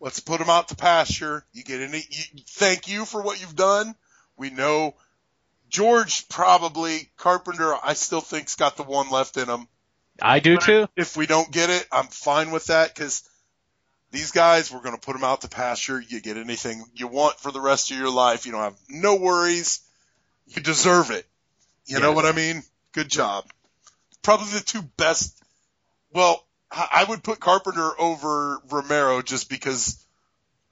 Let's put them out to pasture. You get any, you, thank you for what you've done. We know George probably, Carpenter, I still think's got the one left in him. I do too. If we don't get it, I'm fine with that because these guys, we're going to put them out to pasture. You get anything you want for the rest of your life. You don't have no worries. You deserve it. You know what I mean? Good job. Probably the two best. Well, I I would put Carpenter over Romero just because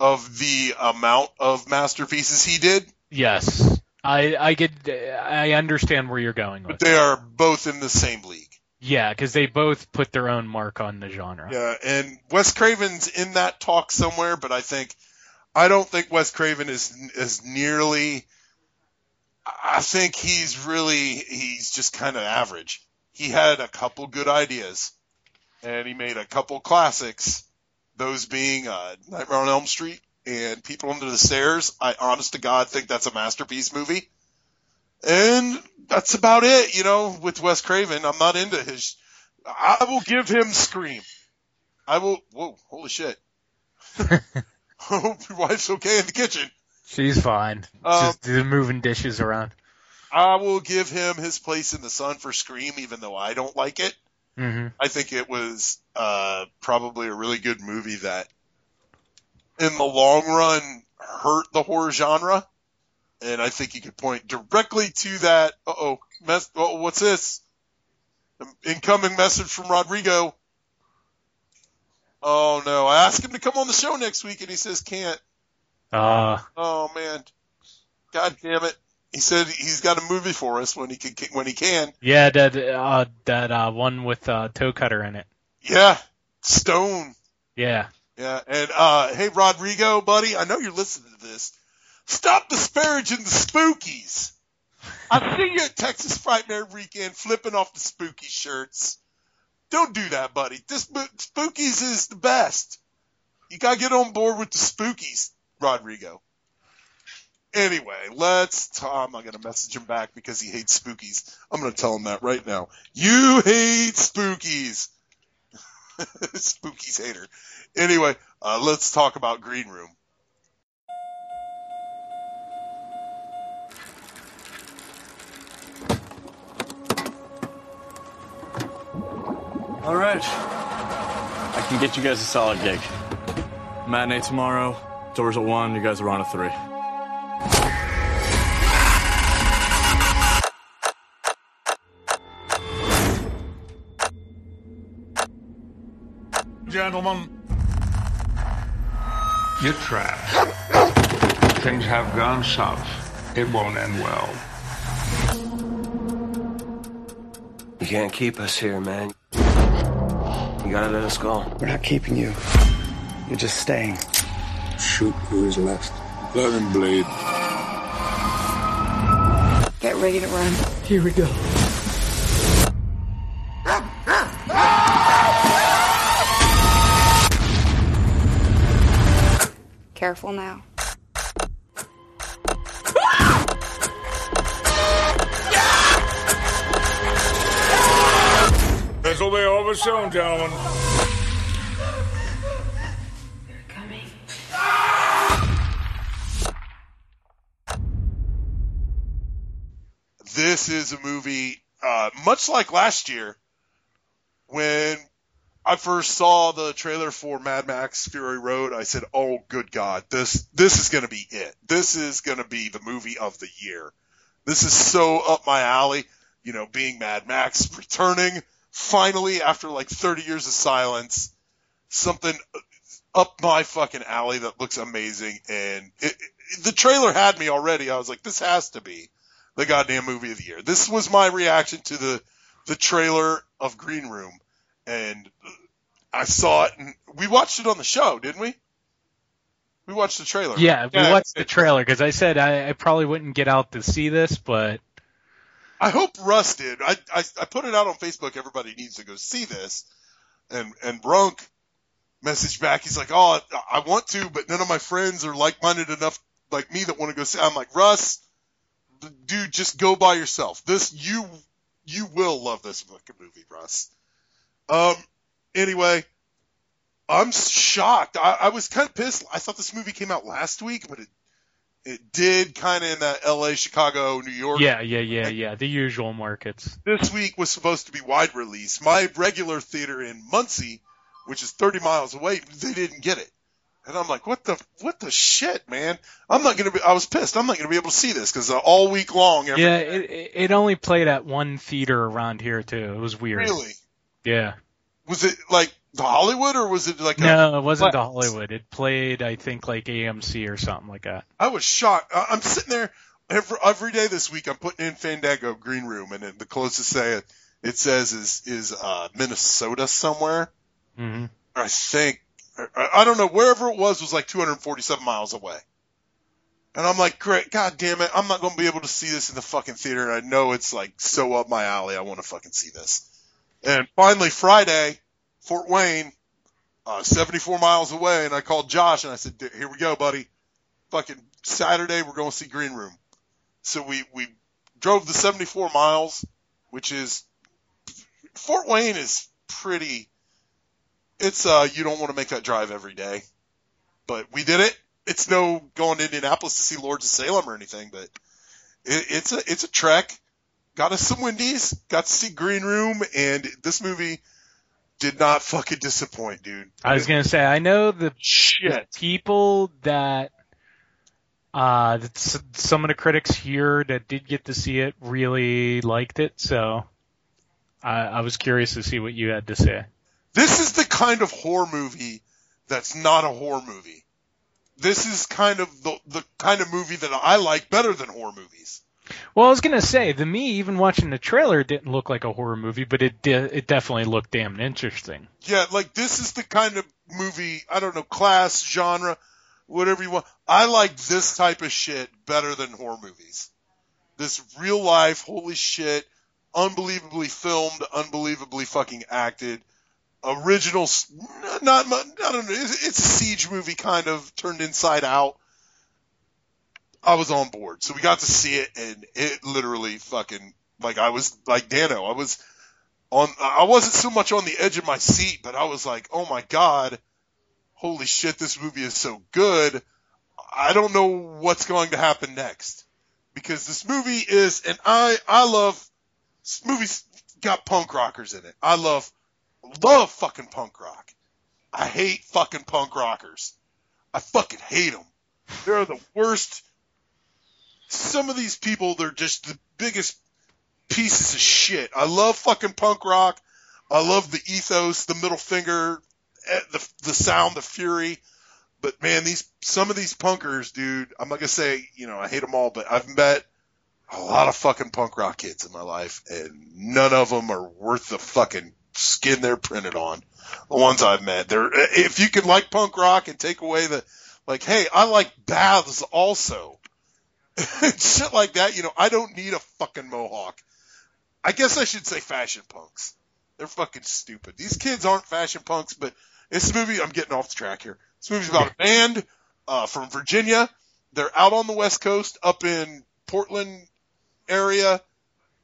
of the amount of masterpieces he did. Yes, I I get I understand where you're going with. But they are both in the same league. Yeah, because they both put their own mark on the genre. Yeah, and Wes Craven's in that talk somewhere, but I think I don't think Wes Craven is is nearly. I think he's really he's just kind of average. He had a couple good ideas, and he made a couple classics. Those being uh, Nightmare on Elm Street and People Under the Stairs. I honest to God think that's a masterpiece movie. And that's about it, you know, with Wes Craven. I'm not into his. I will give him Scream. I will. Whoa, holy shit. (laughs) Hope your wife's okay in the kitchen. She's fine. Um, Just moving dishes around. I will give him his place in the sun for Scream, even though I don't like it. Hmm I think it was uh, probably a really good movie that, in the long run, hurt the horror genre. And I think you could point directly to that. Uh oh, mess. Oh, what's this? Incoming message from Rodrigo. Oh no! I asked him to come on the show next week, and he says can't. Uh, Oh man, God damn it! He said he's got a movie for us when he can when he can. yeah, that uh, that uh, one with uh, toe cutter in it. Yeah, Stone. Yeah. Yeah, and uh, hey Rodrigo, buddy, I know you're listening to this. Stop disparaging the Spookies. I see you at Texas Frightmare Weekend flipping off the Spooky shirts. Don't do that, buddy. This Spookies is the best. You gotta get on board with the Spookies, Rodrigo. Anyway, let's. T- I'm not gonna message him back because he hates Spookies. I'm gonna tell him that right now. You hate Spookies. (laughs) Spookies hater. Anyway, uh, let's talk about Green Room. All right. I can get you guys a solid gig. Matinee tomorrow. Doors at 1. You guys are on at 3. Gentlemen, You're trapped. Things have gone south. It won't end well. You can't keep us here, man. You gotta let us go. We're not keeping you. You're just staying. Shoot who is left. Let him bleed. Get ready to run. Here we go. Careful now. this will be over soon, gentlemen. This is a movie, uh, much like last year, when I first saw the trailer for Mad Max Fury Road, I said, "Oh, good God, this this is going to be it. This is going to be the movie of the year. This is so up my alley." You know, being Mad Max returning finally after like 30 years of silence, something up my fucking alley that looks amazing. And it, it, the trailer had me already. I was like, this has to be the goddamn movie of the year. This was my reaction to the the trailer of Green Room, and I saw it, and we watched it on the show, didn't we? We watched the trailer. Yeah, we watched the trailer because I said I, I probably wouldn't get out to see this, but I hope Russ did. I, I I put it out on Facebook. Everybody needs to go see this, and and Brunk messaged back. He's like, "Oh, I want to, but none of my friends are like-minded enough like me that want to go see." I'm like, Russ, dude, just go by yourself. This you you will love this fucking movie, Russ. Um. Anyway, I'm shocked. I, I was kind of pissed. I thought this movie came out last week, but it it did kind of in that L.A., Chicago, New York. Yeah, yeah, yeah, yeah. The usual markets. This week was supposed to be wide release. My regular theater in Muncie, which is 30 miles away, they didn't get it. And I'm like, what the what the shit, man? I'm not gonna be. I was pissed. I'm not gonna be able to see this because uh, all week long. Every, Yeah, it it- it only played at one theater around here too. It was weird. Really? Yeah. Was it like the Hollywood or was it like? No, a, it wasn't the Hollywood. It played, I think, like AMC or something like that. I was shocked. I- I'm sitting there every every day this week. I'm putting in Fandango Green Room, and then the closest say it, it says is is uh, Minnesota somewhere. hmm I think I, I don't know wherever it was was like 247 miles away. And I'm like, great, god damn it, I'm not going to be able to see this in the fucking theater. And I know it's like so up my alley. I want to fucking see this. And finally Friday, Fort Wayne, uh, 74 miles away, and I called Josh and I said, here we go, buddy. Fucking Saturday, we're going to see Green Room. So we, we drove the 74 miles, which is, Fort Wayne is pretty, it's, uh, you don't want to make that drive every day. But we did it. It's no going to Indianapolis to see Lords of Salem or anything, but it, it's a, it's a trek. Got us some Wendy's, got to see Green Room, and this movie did not fucking disappoint, dude. I was gonna say, I know the, Shit. the people that, uh, that some of the critics here that did get to see it really liked it. So, I, I was curious to see what you had to say. This is the kind of horror movie that's not a horror movie. This is kind of the the kind of movie that I like better than horror movies. Well, I was gonna say, the me, even watching the trailer, didn't look like a horror movie, but it de- it definitely looked damn interesting. Yeah, like this is the kind of movie, I don't know, class, genre, whatever you want. I like this type of shit better than horror movies. This real life, holy shit, unbelievably filmed, unbelievably fucking acted, original, not, I don't know, it's, it's a siege movie kind of turned inside out. I was on board. So we got to see it and it literally fucking, like I was, like Dano, I was, on I wasn't so much on the edge of my seat, but I was like, "Oh my god, holy shit, this movie is so good. I don't know what's going to happen next." Because this movie is and I I love movie's got punk rockers in it. I love love fucking punk rock. I hate fucking punk rockers. I fucking hate them. They're the worst. Some of these people, they're just the biggest pieces of shit. I love fucking punk rock. I love the ethos, the middle finger, eh, the the sound, the fury. But man, these some of these punkers, dude. I'm not gonna say you know I hate them all, but I've met a lot of fucking punk rock kids in my life, and none of them are worth the fucking skin they're printed on. The ones I've met, they're if you can like punk rock and take away the like, hey, I like baths also. (laughs) Shit like that, you know, I don't need a fucking mohawk. I guess I should say fashion punks. They're fucking stupid. These kids aren't fashion punks, but this movie, I'm getting off the track here. This movie's about a band uh, from Virginia. They're out on the West Coast, up in Portland area,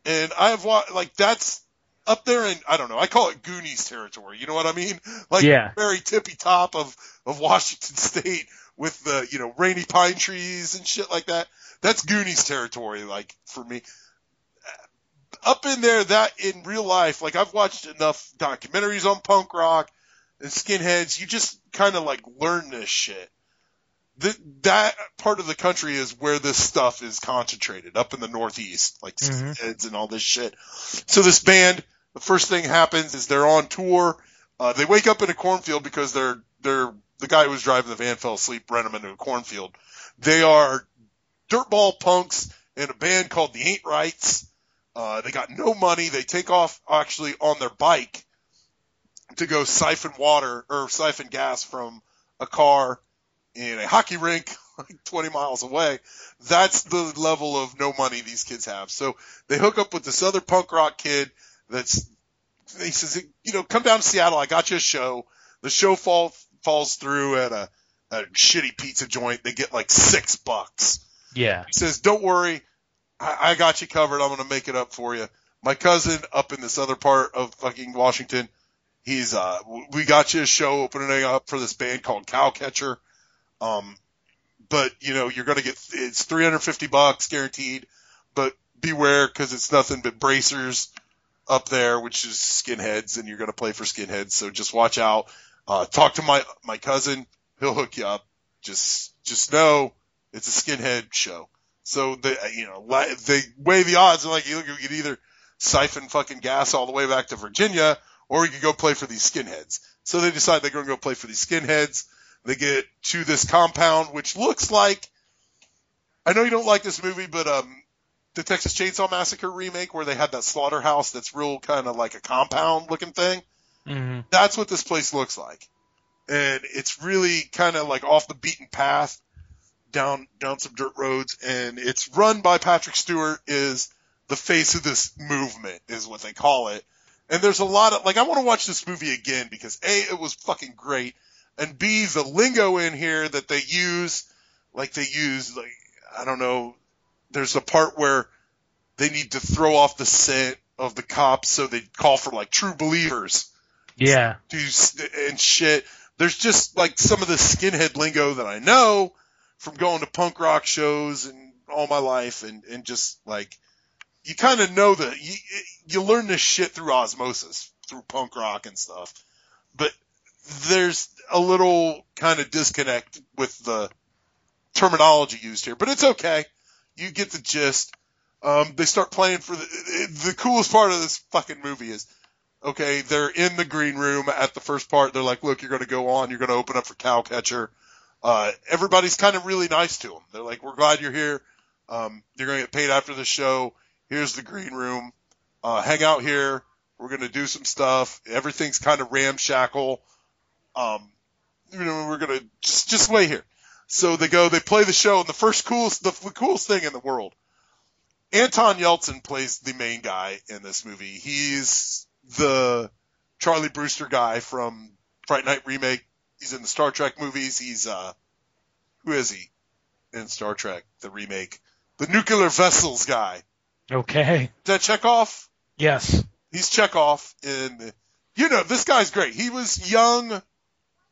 and I've watched like that's up there in I don't know. I call it Goonies territory. You know what I mean? (laughs) Like Yeah. very tippy top of of Washington (laughs) State with the you know rainy pine trees and shit like that. That's Goonies territory. Like for me, up in there, that in real life, like I've watched enough documentaries on punk rock and skinheads. You just kind of like learn this shit. Th that part of the country is where this stuff is concentrated, up in the Northeast, like Mhm. skinheads and all this shit. So this band, the first thing happens is they're on tour. Uh, they wake up in a cornfield because they're they're the guy who was driving the van fell asleep, ran them into a cornfield. They are dirtball punks in a band called the Ain't Rights. Uh, they got no money. They take off actually on their bike to go siphon water or siphon gas from a car in a hockey rink (laughs) like 20 miles away. That's the level of no money these kids have. So they hook up with this other punk rock kid that's, he says, you know, come down to Seattle. I got you a show. The show fall, falls through at a, a shitty pizza joint. They get like six bucks. Yeah. He says, "Don't worry, I, I got you covered. I'm going to make it up for you." My cousin up in this other part of fucking Washington, He's uh, we got you a show opening up for this band called Cowcatcher. Um, but you know you're gonna get it's 350 bucks guaranteed, but beware because it's nothing but bracers up there, which is skinheads, and you're gonna play for skinheads. So just watch out. Uh, talk to my my cousin; he'll hook you up. Just just know it's a skinhead show. So the you know they weigh the odds. And like you you could either siphon fucking gas all the way back to Virginia, or you could go play for these skinheads. So they decide they're going to go play for these skinheads. They get to this compound, which looks like. I know you don't like this movie, but um, the Texas Chainsaw Massacre remake, where they had that slaughterhouse that's real kind of like a compound looking thing. Mm-hmm. That's what this place looks like, and it's really kind of like off the beaten path, down down some dirt roads, and it's run by Patrick Stewart. Is the face of this movement, is what they call it. And there's a lot of like I want to watch this movie again because a it was fucking great, and b the lingo in here that they use, like they use like I don't know, there's a part where they need to throw off the scent of the cops, so they call for like true believers Yeah. s- and shit. There's just like some of the skinhead lingo that I know from going to punk rock shows and all my life, and and just like you kind of know that you you learn this shit through osmosis through punk rock and stuff, but there's a little kind of disconnect with the terminology used here, but it's okay. You get the gist. Um, they start playing for the the coolest part of this fucking movie is okay, they're in the green room at the first part. They're like, look, you're going to go on. You're going to open up for Cowcatcher. Uh, everybody's kind of really nice to them. They're like, we're glad you're here. Um, you're going to get paid after the show. Here's the green room. Uh, hang out here. We're going to do some stuff. Everything's kind of ramshackle. Um, you know, we're going to just, just wait here. So they go, they play the show and the first coolest, the, the coolest thing in the world. Anton Yelchin plays the main guy in this movie. He's the Charlie Brewster guy from Fright Night remake. He's in the Star Trek movies. He's uh, who is he in Star Trek the remake? The nuclear vessels guy. Okay. Is that Chekov? Yes. He's Chekov in. You know, this guy's great. He was young.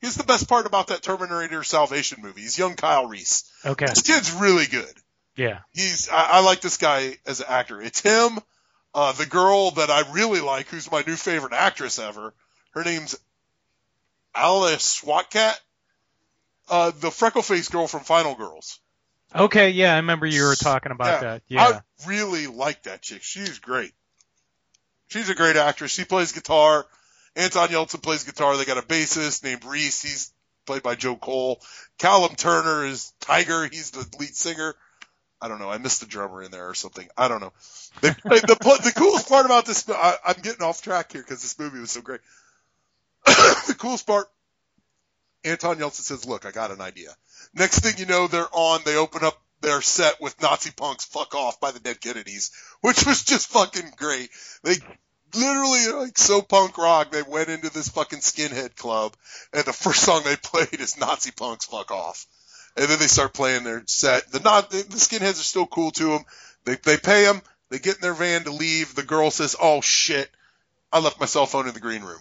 He's the best part about that Terminator Salvation movie. He's young Kyle Reese. Okay. This kid's really good. Yeah. He's I, I like this guy as an actor. It's him, uh, the girl that I really like, who's my new favorite actress ever. Her name's Alia Shawkat, uh, the freckle faced girl from Final Girls. Okay. Yeah, I remember you were talking about that. Yeah. I really like that chick. She's great. She's a great actress. She plays guitar. Anton Yelchin plays guitar. They got a bassist named Reese. He's played by Joe Cole. Callum Turner is Tiger. He's the lead singer. I don't know. I missed the drummer in there or something. I don't know. They, (laughs) the, the, the coolest part about this, I, I'm getting off track here because this movie was so great. (coughs) the coolest part, Anton Yelchin says, look, I got an idea. Next thing you know, they're on, they open up their set with Nazi punks fuck off by the Dead Kennedys, which was just fucking great. They literally like so punk rock, they went into this fucking skinhead club and the first song they (laughs) played is Nazi punks fuck off. And then they start playing their set. The not, the, skinheads are still cool to them. They, they pay them. They get in their van to leave. The girl says, oh shit, I left my cell phone in the green room.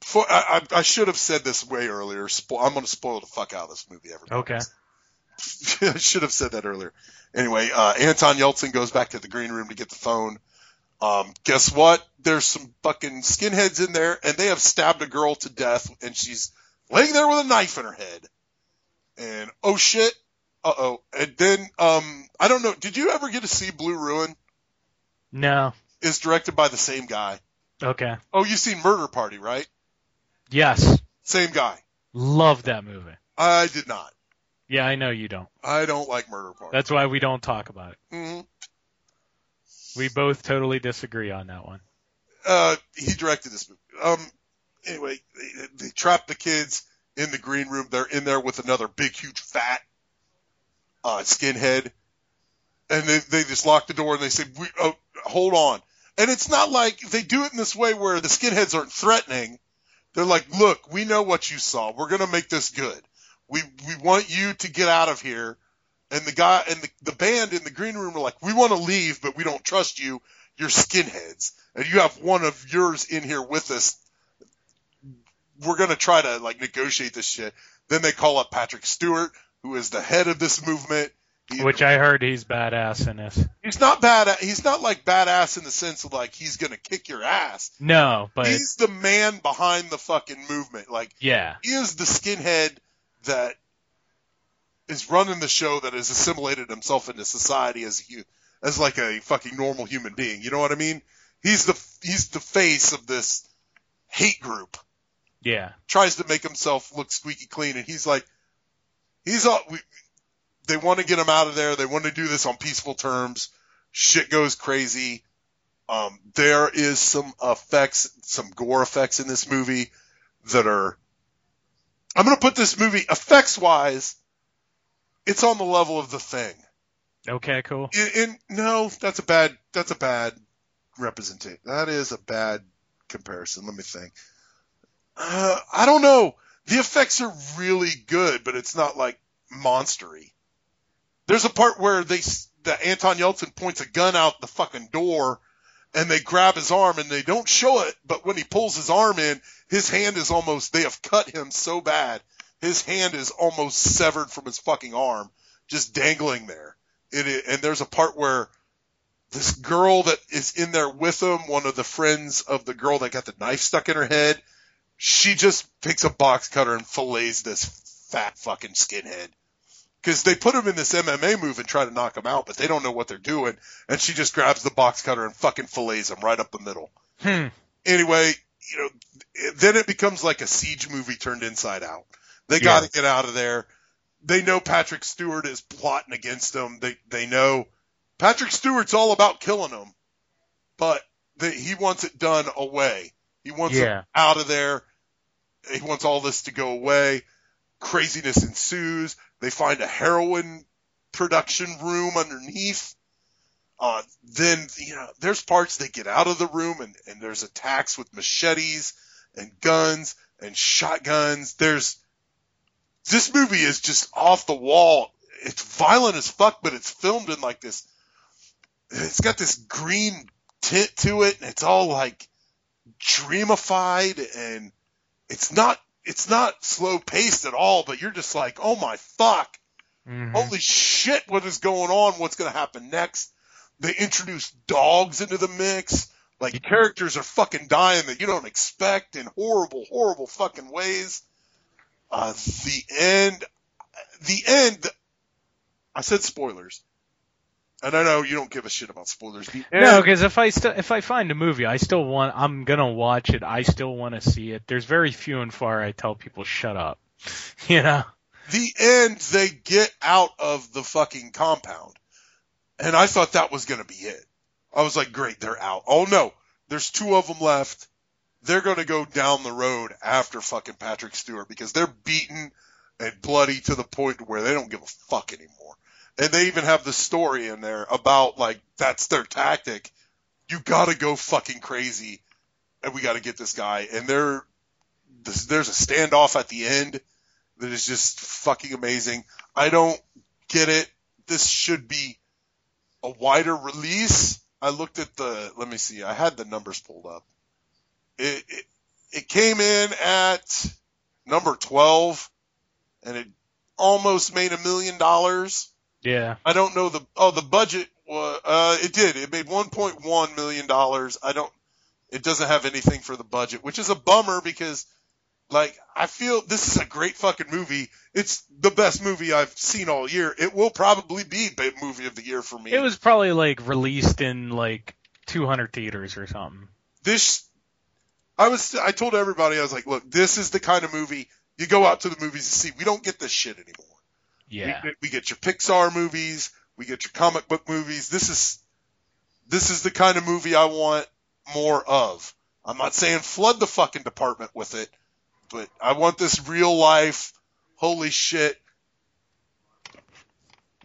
Before, I, I, should have said this way earlier. Spo- I'm going to spoil the fuck out of this movie, everybody. Okay. (laughs) I should have said that earlier. Anyway, uh, Anton Yelchin goes back to the green room to get the phone. Um, guess what? There's some fucking skinheads in there, and they have stabbed a girl to death, and she's laying there with a knife in her head. And oh shit, uh oh. And then, um, I don't know. Did you ever get to see Blue Ruin? No. It's directed by the same guy. Okay. Oh, you've seen Murder Party, right? Yes. Same guy. Love that movie. I did not. Yeah, I know you don't. I don't like Murder Party. That's why we don't talk about it. hmm We both totally disagree on that one. uh, he directed this movie. Um, anyway, they, they trap the kids in the green room. They're in there with another big, huge, fat, uh, skinhead. And they, they just lock the door and they say, we, oh, hold on. And it's not like they do it in this way where the skinheads aren't threatening. They're like, look, we know what you saw. We're going to make this good. We, we want you to get out of here. And the guy and the, the band in the green room are like, we want to leave, but we don't trust you. You're skinheads. And you have one of yours in here with us we're gonna try to like negotiate this shit. Then they call up Patrick Stewart, who is the head of this movement. He- Which I heard he's badass in this. he's not bad. He's not like badass in the sense of like he's gonna kick your ass. No, but he's the man behind the fucking movement. Like yeah, he is the skinhead that is running the show that has assimilated himself into society as a, as like a fucking normal human being. You know what I mean? He's the he's the face of this hate group. yeah, Tries to make himself look squeaky clean, and he's like, he's all. We, they want to get him out of there. They want to do this on peaceful terms. Shit goes crazy. Um, there is some effects, some gore effects in this movie that are. I'm going to put this movie effects wise. It's on the level of the thing. okay, cool. In, in no, that's a bad. That's a bad representation. That is a bad comparison. Let me think. Uh, I don't know. The effects are really good, but it's not like monstery. There's a part where they that Anton Yelchin points a gun out the fucking door, and they grab his arm, and they don't show it. But when he pulls his arm in, his hand is almost. They have cut him so bad. His hand is almost severed from his fucking arm, just dangling there. It, and there's a part where this girl that is in there with him, one of the friends of the girl that got the knife stuck in her head, she just picks a box cutter and fillets this fat fucking skinhead. Because they put him in this MMA move and try to knock him out, but they don't know what they're doing. And she just grabs the box cutter and fucking fillets him right up the middle. Hmm. Anyway, you know, then it becomes like a siege movie turned inside out. They Yeah. got to get out of there. They know Patrick Stewart is plotting against them. They they know Patrick Stewart's all about killing them, but they, he wants it done away. He wants Yeah. out of there. He wants all this to go away. Craziness ensues. They find a heroin production room underneath. Uh, then, you know, there's parts they get out of the room and, and there's attacks with machetes and guns and shotguns. There's, this movie is just off the wall. It's violent as fuck, but it's filmed in like this, it's got this green tint to it and it's all like dreamified and it's not, it's not slow paced at all, but you're just like, oh my fuck. Mhm. Holy shit, what is going on? What's going to happen next? They introduce dogs into the mix. Like characters are fucking dying that you don't expect in horrible, horrible fucking ways. Uh, the end, the end, I said spoilers. And I know you don't give a shit about spoilers. No, because if I still if I find a movie, I still want I'm gonna watch it. I still want to see it. There's very few and far I tell people shut up. (laughs) You know. the end, they get out of the fucking compound. And I thought that was going to be it. I was like, great, they're out. Oh no, there's two of them left. They're going to go down the road after fucking Patrick Stewart because they're beaten and bloody to the point where they don't give a fuck anymore. And they even have the story in there about like, that's their tactic. You gotta go fucking crazy and we gotta get this guy. And there, there's a standoff at the end that is just fucking amazing. I don't get it. This should be a wider release. I looked at the, let me see, I had the numbers pulled up. It, it, it came in at number 12 and it almost made a million dollars. Yeah. I don't know the, oh, the budget was, uh, it did. It made 1.1 million dollars. I don't, it doesn't have anything for the budget, which is a bummer because like, I feel this is a great fucking movie. It's the best movie I've seen all year. It will probably be the movie of the year for me. It was probably like released in like 200 theaters or something. this. I was. I told everybody I was like, look, this is the kind of movie you go out to the movies to see. We don't get this shit anymore. Yeah. We, we get your Pixar movies. We get your comic book movies. This is. This is the kind of movie I want more of. I'm not saying flood the fucking department with it, but I want this real life, holy shit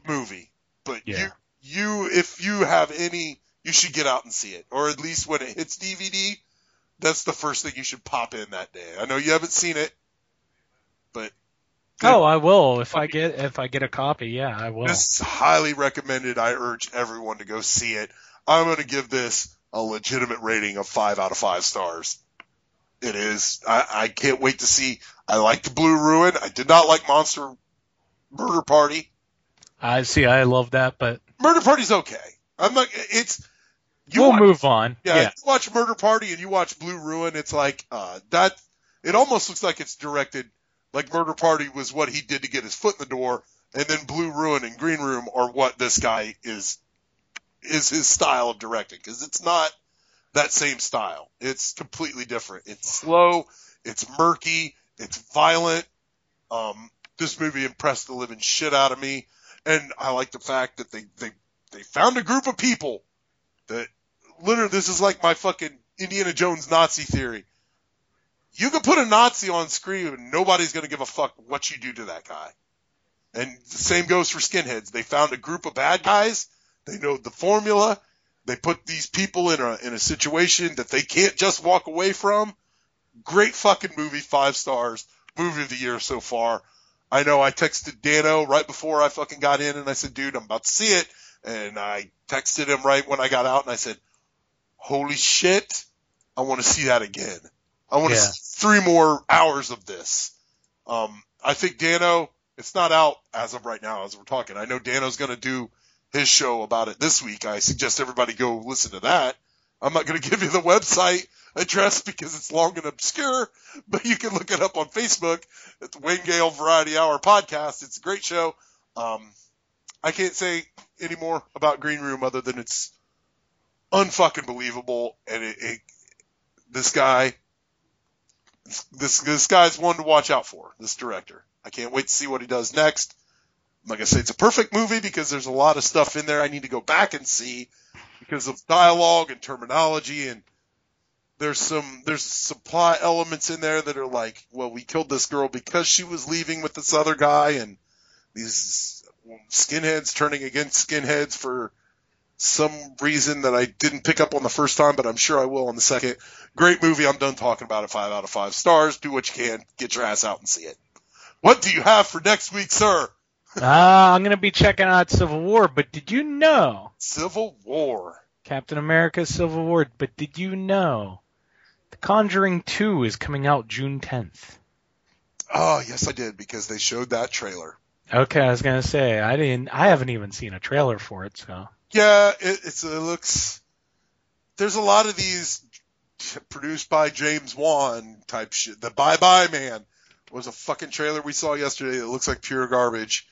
movie. But Yeah. you, you, if you have any, you should get out and see it, or at least when it hits DVD, that's the first thing you should pop in that day. I know you haven't seen it, but Oh, I will if I get if I get a copy. Yeah, I will. this is highly recommended. I urge everyone to go see it. I'm going to give this a legitimate rating of five out of five stars. It is. I, I can't wait to see. I liked Blue Ruin. I did not like Monster Murder Party. I see. I love that, but Murder Party's okay. I'm not. It's. You we'll watch- move on. Yeah, Yeah. you watch Murder Party and you watch Blue Ruin. It's like uh, that. It almost looks like it's directed like Murder Party was what he did to get his foot in the door, and then Blue Ruin and Green Room are what this guy is is his style of directing because it's not that same style. It's completely different. It's slow. It's murky. It's violent. Um, this movie impressed the living shit out of me, and I like the fact that they they they found a group of people that literally this is like my fucking Indiana Jones Nazi theory. You can put a Nazi on screen and nobody's going to give a fuck what you do to that guy. And the same goes for skinheads. They found a group of bad guys. They know the formula. They put these people in a in a situation that they can't just walk away from. Great fucking movie, five stars. Movie of the year so far. I know I texted Dano right before I fucking got in and I said, dude, I'm about to see it. And I texted him right when I got out and I said, holy shit, I want to see that again. I want to Yeah. see three more hours of this. Um, I think Dano, it's not out as of right now as we're talking. I know Dano's going to do his show about it this week. I suggest everybody go listen to that. I'm not going (laughs) to give you the website address because it's long and obscure, but you can look it up on Facebook. It's Wayne Gale Variety Hour podcast. It's a great show. Um, I can't say any more about Green Room other than it's unfucking believable. And it, it this guy, this this guy's one to watch out for. This director. I can't wait to see what he does next. I'm not gonna say, it's a perfect movie because there's a lot of stuff in there I need to go back and see because of dialogue and terminology and there's some there's supply elements in there that are like, well, we killed this girl because she was leaving with this other guy and these skinheads turning against skinheads for some reason that I didn't pick up on the first time, but I'm sure I will on the second. Great movie. I'm done talking about it. Five out of five stars. Do what you can. Get your ass out and see it. What do you have for next week, sir? Ah, I'm gonna be checking out Civil War, but did you know Civil War. Captain America: Civil War? But did you know The Conjuring 2 is coming out June 10th? Oh, yes, I did because they showed that trailer. Okay, I was gonna say I didn't. I haven't even seen a trailer for it, so Yeah, it, it looks. There's a lot of these produced by James Wan type shit. The Bye Bye Man was a fucking trailer we saw yesterday that looks like pure garbage.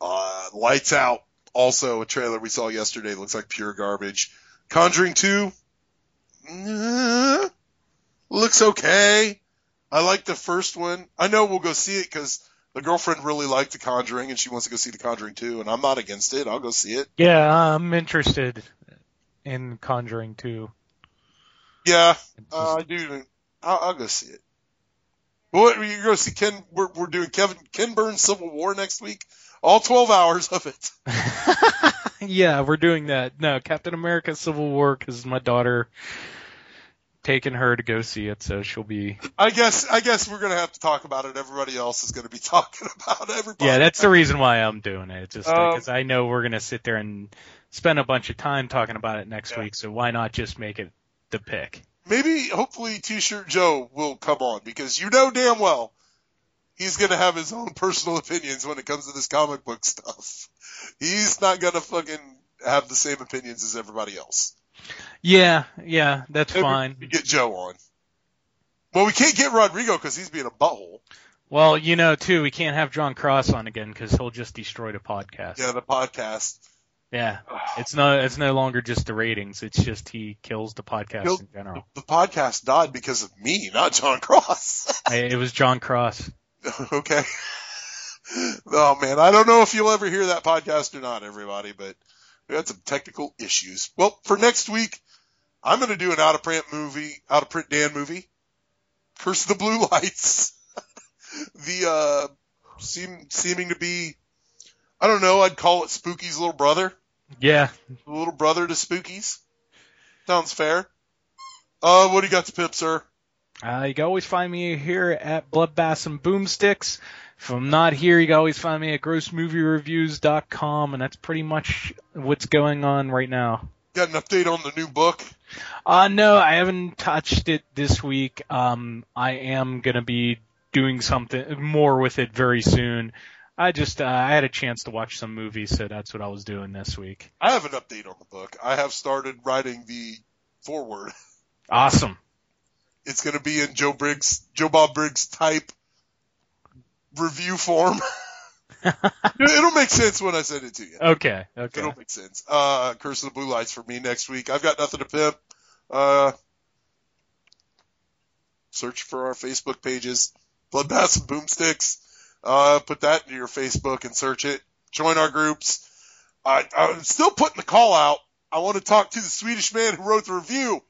Uh, Lights Out, also a trailer we saw yesterday, looks like pure garbage. Conjuring 2, eh, looks okay. I like the first one. I know we'll go see it because the girlfriend really liked The Conjuring and she wants to go see The Conjuring too, and I'm not against it. I'll go see it. yeah, I'm interested in Conjuring too. Yeah, uh, I do. I'll, I'll go see it. What you're going to see Ken? We're we're doing Kevin Ken Burns Civil War next week. All twelve hours of it. (laughs) (laughs) yeah, we're doing that. No, Captain America: Civil War because my daughter taking her to go see it, so she'll be. I guess I guess we're gonna have to talk about it. Everybody else is gonna be (laughs) talking about everybody. Yeah, that's the reason why I'm doing it. Just Um, because I know we're gonna sit there and spend a bunch of time talking about it next week. So why not just make it the pick? Maybe hopefully T-shirt Joe will come on because you know damn well he's gonna have his own personal (laughs) opinions when it comes to this comic book stuff. He's not gonna fucking have the same opinions as everybody else. Yeah, yeah, that's Maybe fine. we Get Joe on. Well, we can't get Rodrigo because he's being a butthole. Well, you know, too, we can't have John Cross on again because he'll just destroy the podcast. Yeah, the podcast. Yeah, (sighs) it's no, it's no longer just the ratings. It's just he kills the podcast He'll- in general. The podcast died because of me, not John Cross. (laughs) Hey, it was John Cross. okay. (laughs) Oh man, I don't know if you'll ever hear that podcast or not, everybody, but we had some technical issues. Well, for next week, I'm going to do an out of print movie, out of print Dan movie. Curse of the Blue Lights. (laughs) the uh, seem seeming to be, I don't know, I'd call it Spooky's little brother. Yeah, The little brother to Spooky's. Sounds fair. Uh, what do you got to pip, sir? Uh, you can always find me here at Bloodbaths and Boomsticks. If I'm not here, you can always find me at grossmoviereviews.com, and that's pretty much what's going on right now. Got an update on the new book? Uh, no, I haven't touched it this week. Um, I am gonna be doing something more with it very soon. I just uh, I had a chance to watch some movies, so that's what I was doing this week. I have an update on the book. I have started writing the foreword. Awesome. It's going to be in Joe Briggs, Joe Bob Briggs type review form. (laughs) It'll make sense when I send it to you. Okay. Okay. It'll make sense. Uh, Curse of the Blue Lights for me next week. I've got nothing to pimp. Uh, search for our Facebook pages, Bloodbaths and Boomsticks. Uh, put that into your Facebook and search it. Join our groups. I, I'm still putting the call out. I want to talk to the Swedish man who wrote the review.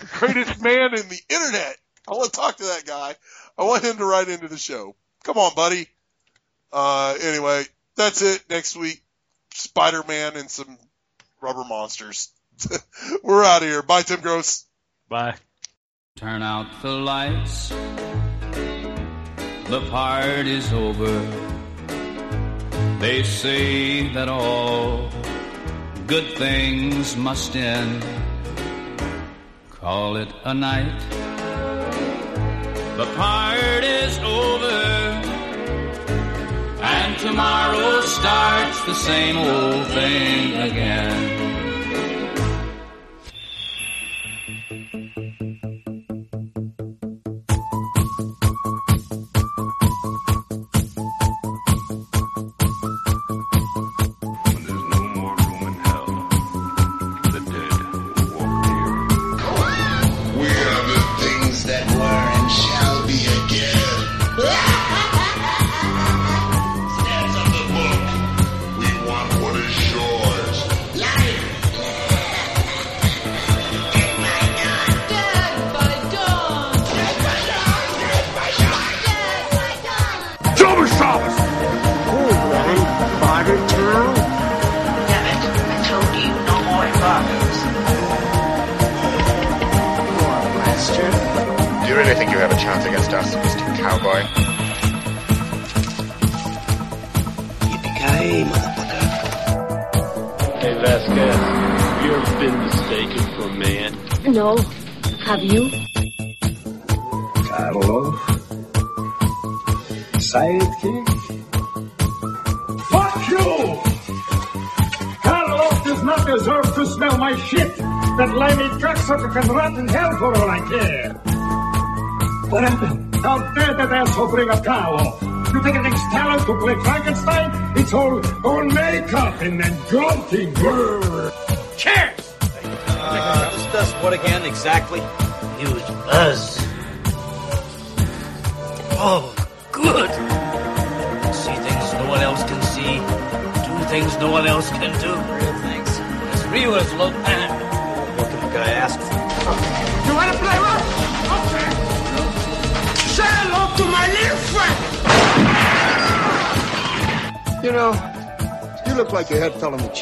The greatest man in the internet. I want to talk to that guy. I want him to write into the show. Come on, buddy. Uh, anyway, that's it. Next week, Spider-Man and some rubber monsters. (laughs) We're out of here. Bye, Tim Gross. Bye. Turn out the lights. The party's over. They say that all good things must end. Call it a night. The party's over. Tomorrow starts the same old thing again.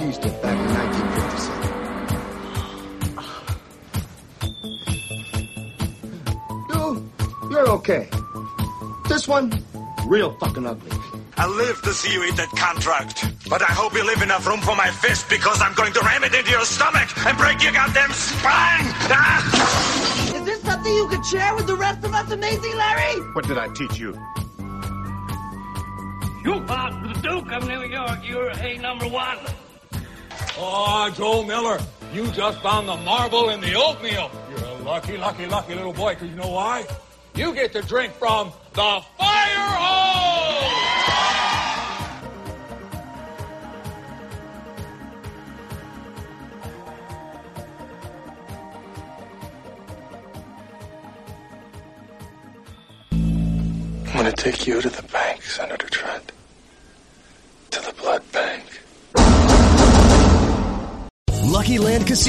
Your head fell on the cheese dip back in 1957. You, you're okay. This one, real fucking ugly. I live to see you eat that contract. But I hope you leave enough room for my fist because I'm going to ram it into your stomach and break your goddamn spine! Ah! Is this something you could share with the rest of us, Amazing Larry? What did I teach you? You fought for the Duke of New York. You're a number one. Oh, Joe Miller, you just found the marble in the oatmeal. You're a lucky, lucky, lucky little boy, because you know why? You get to drink from the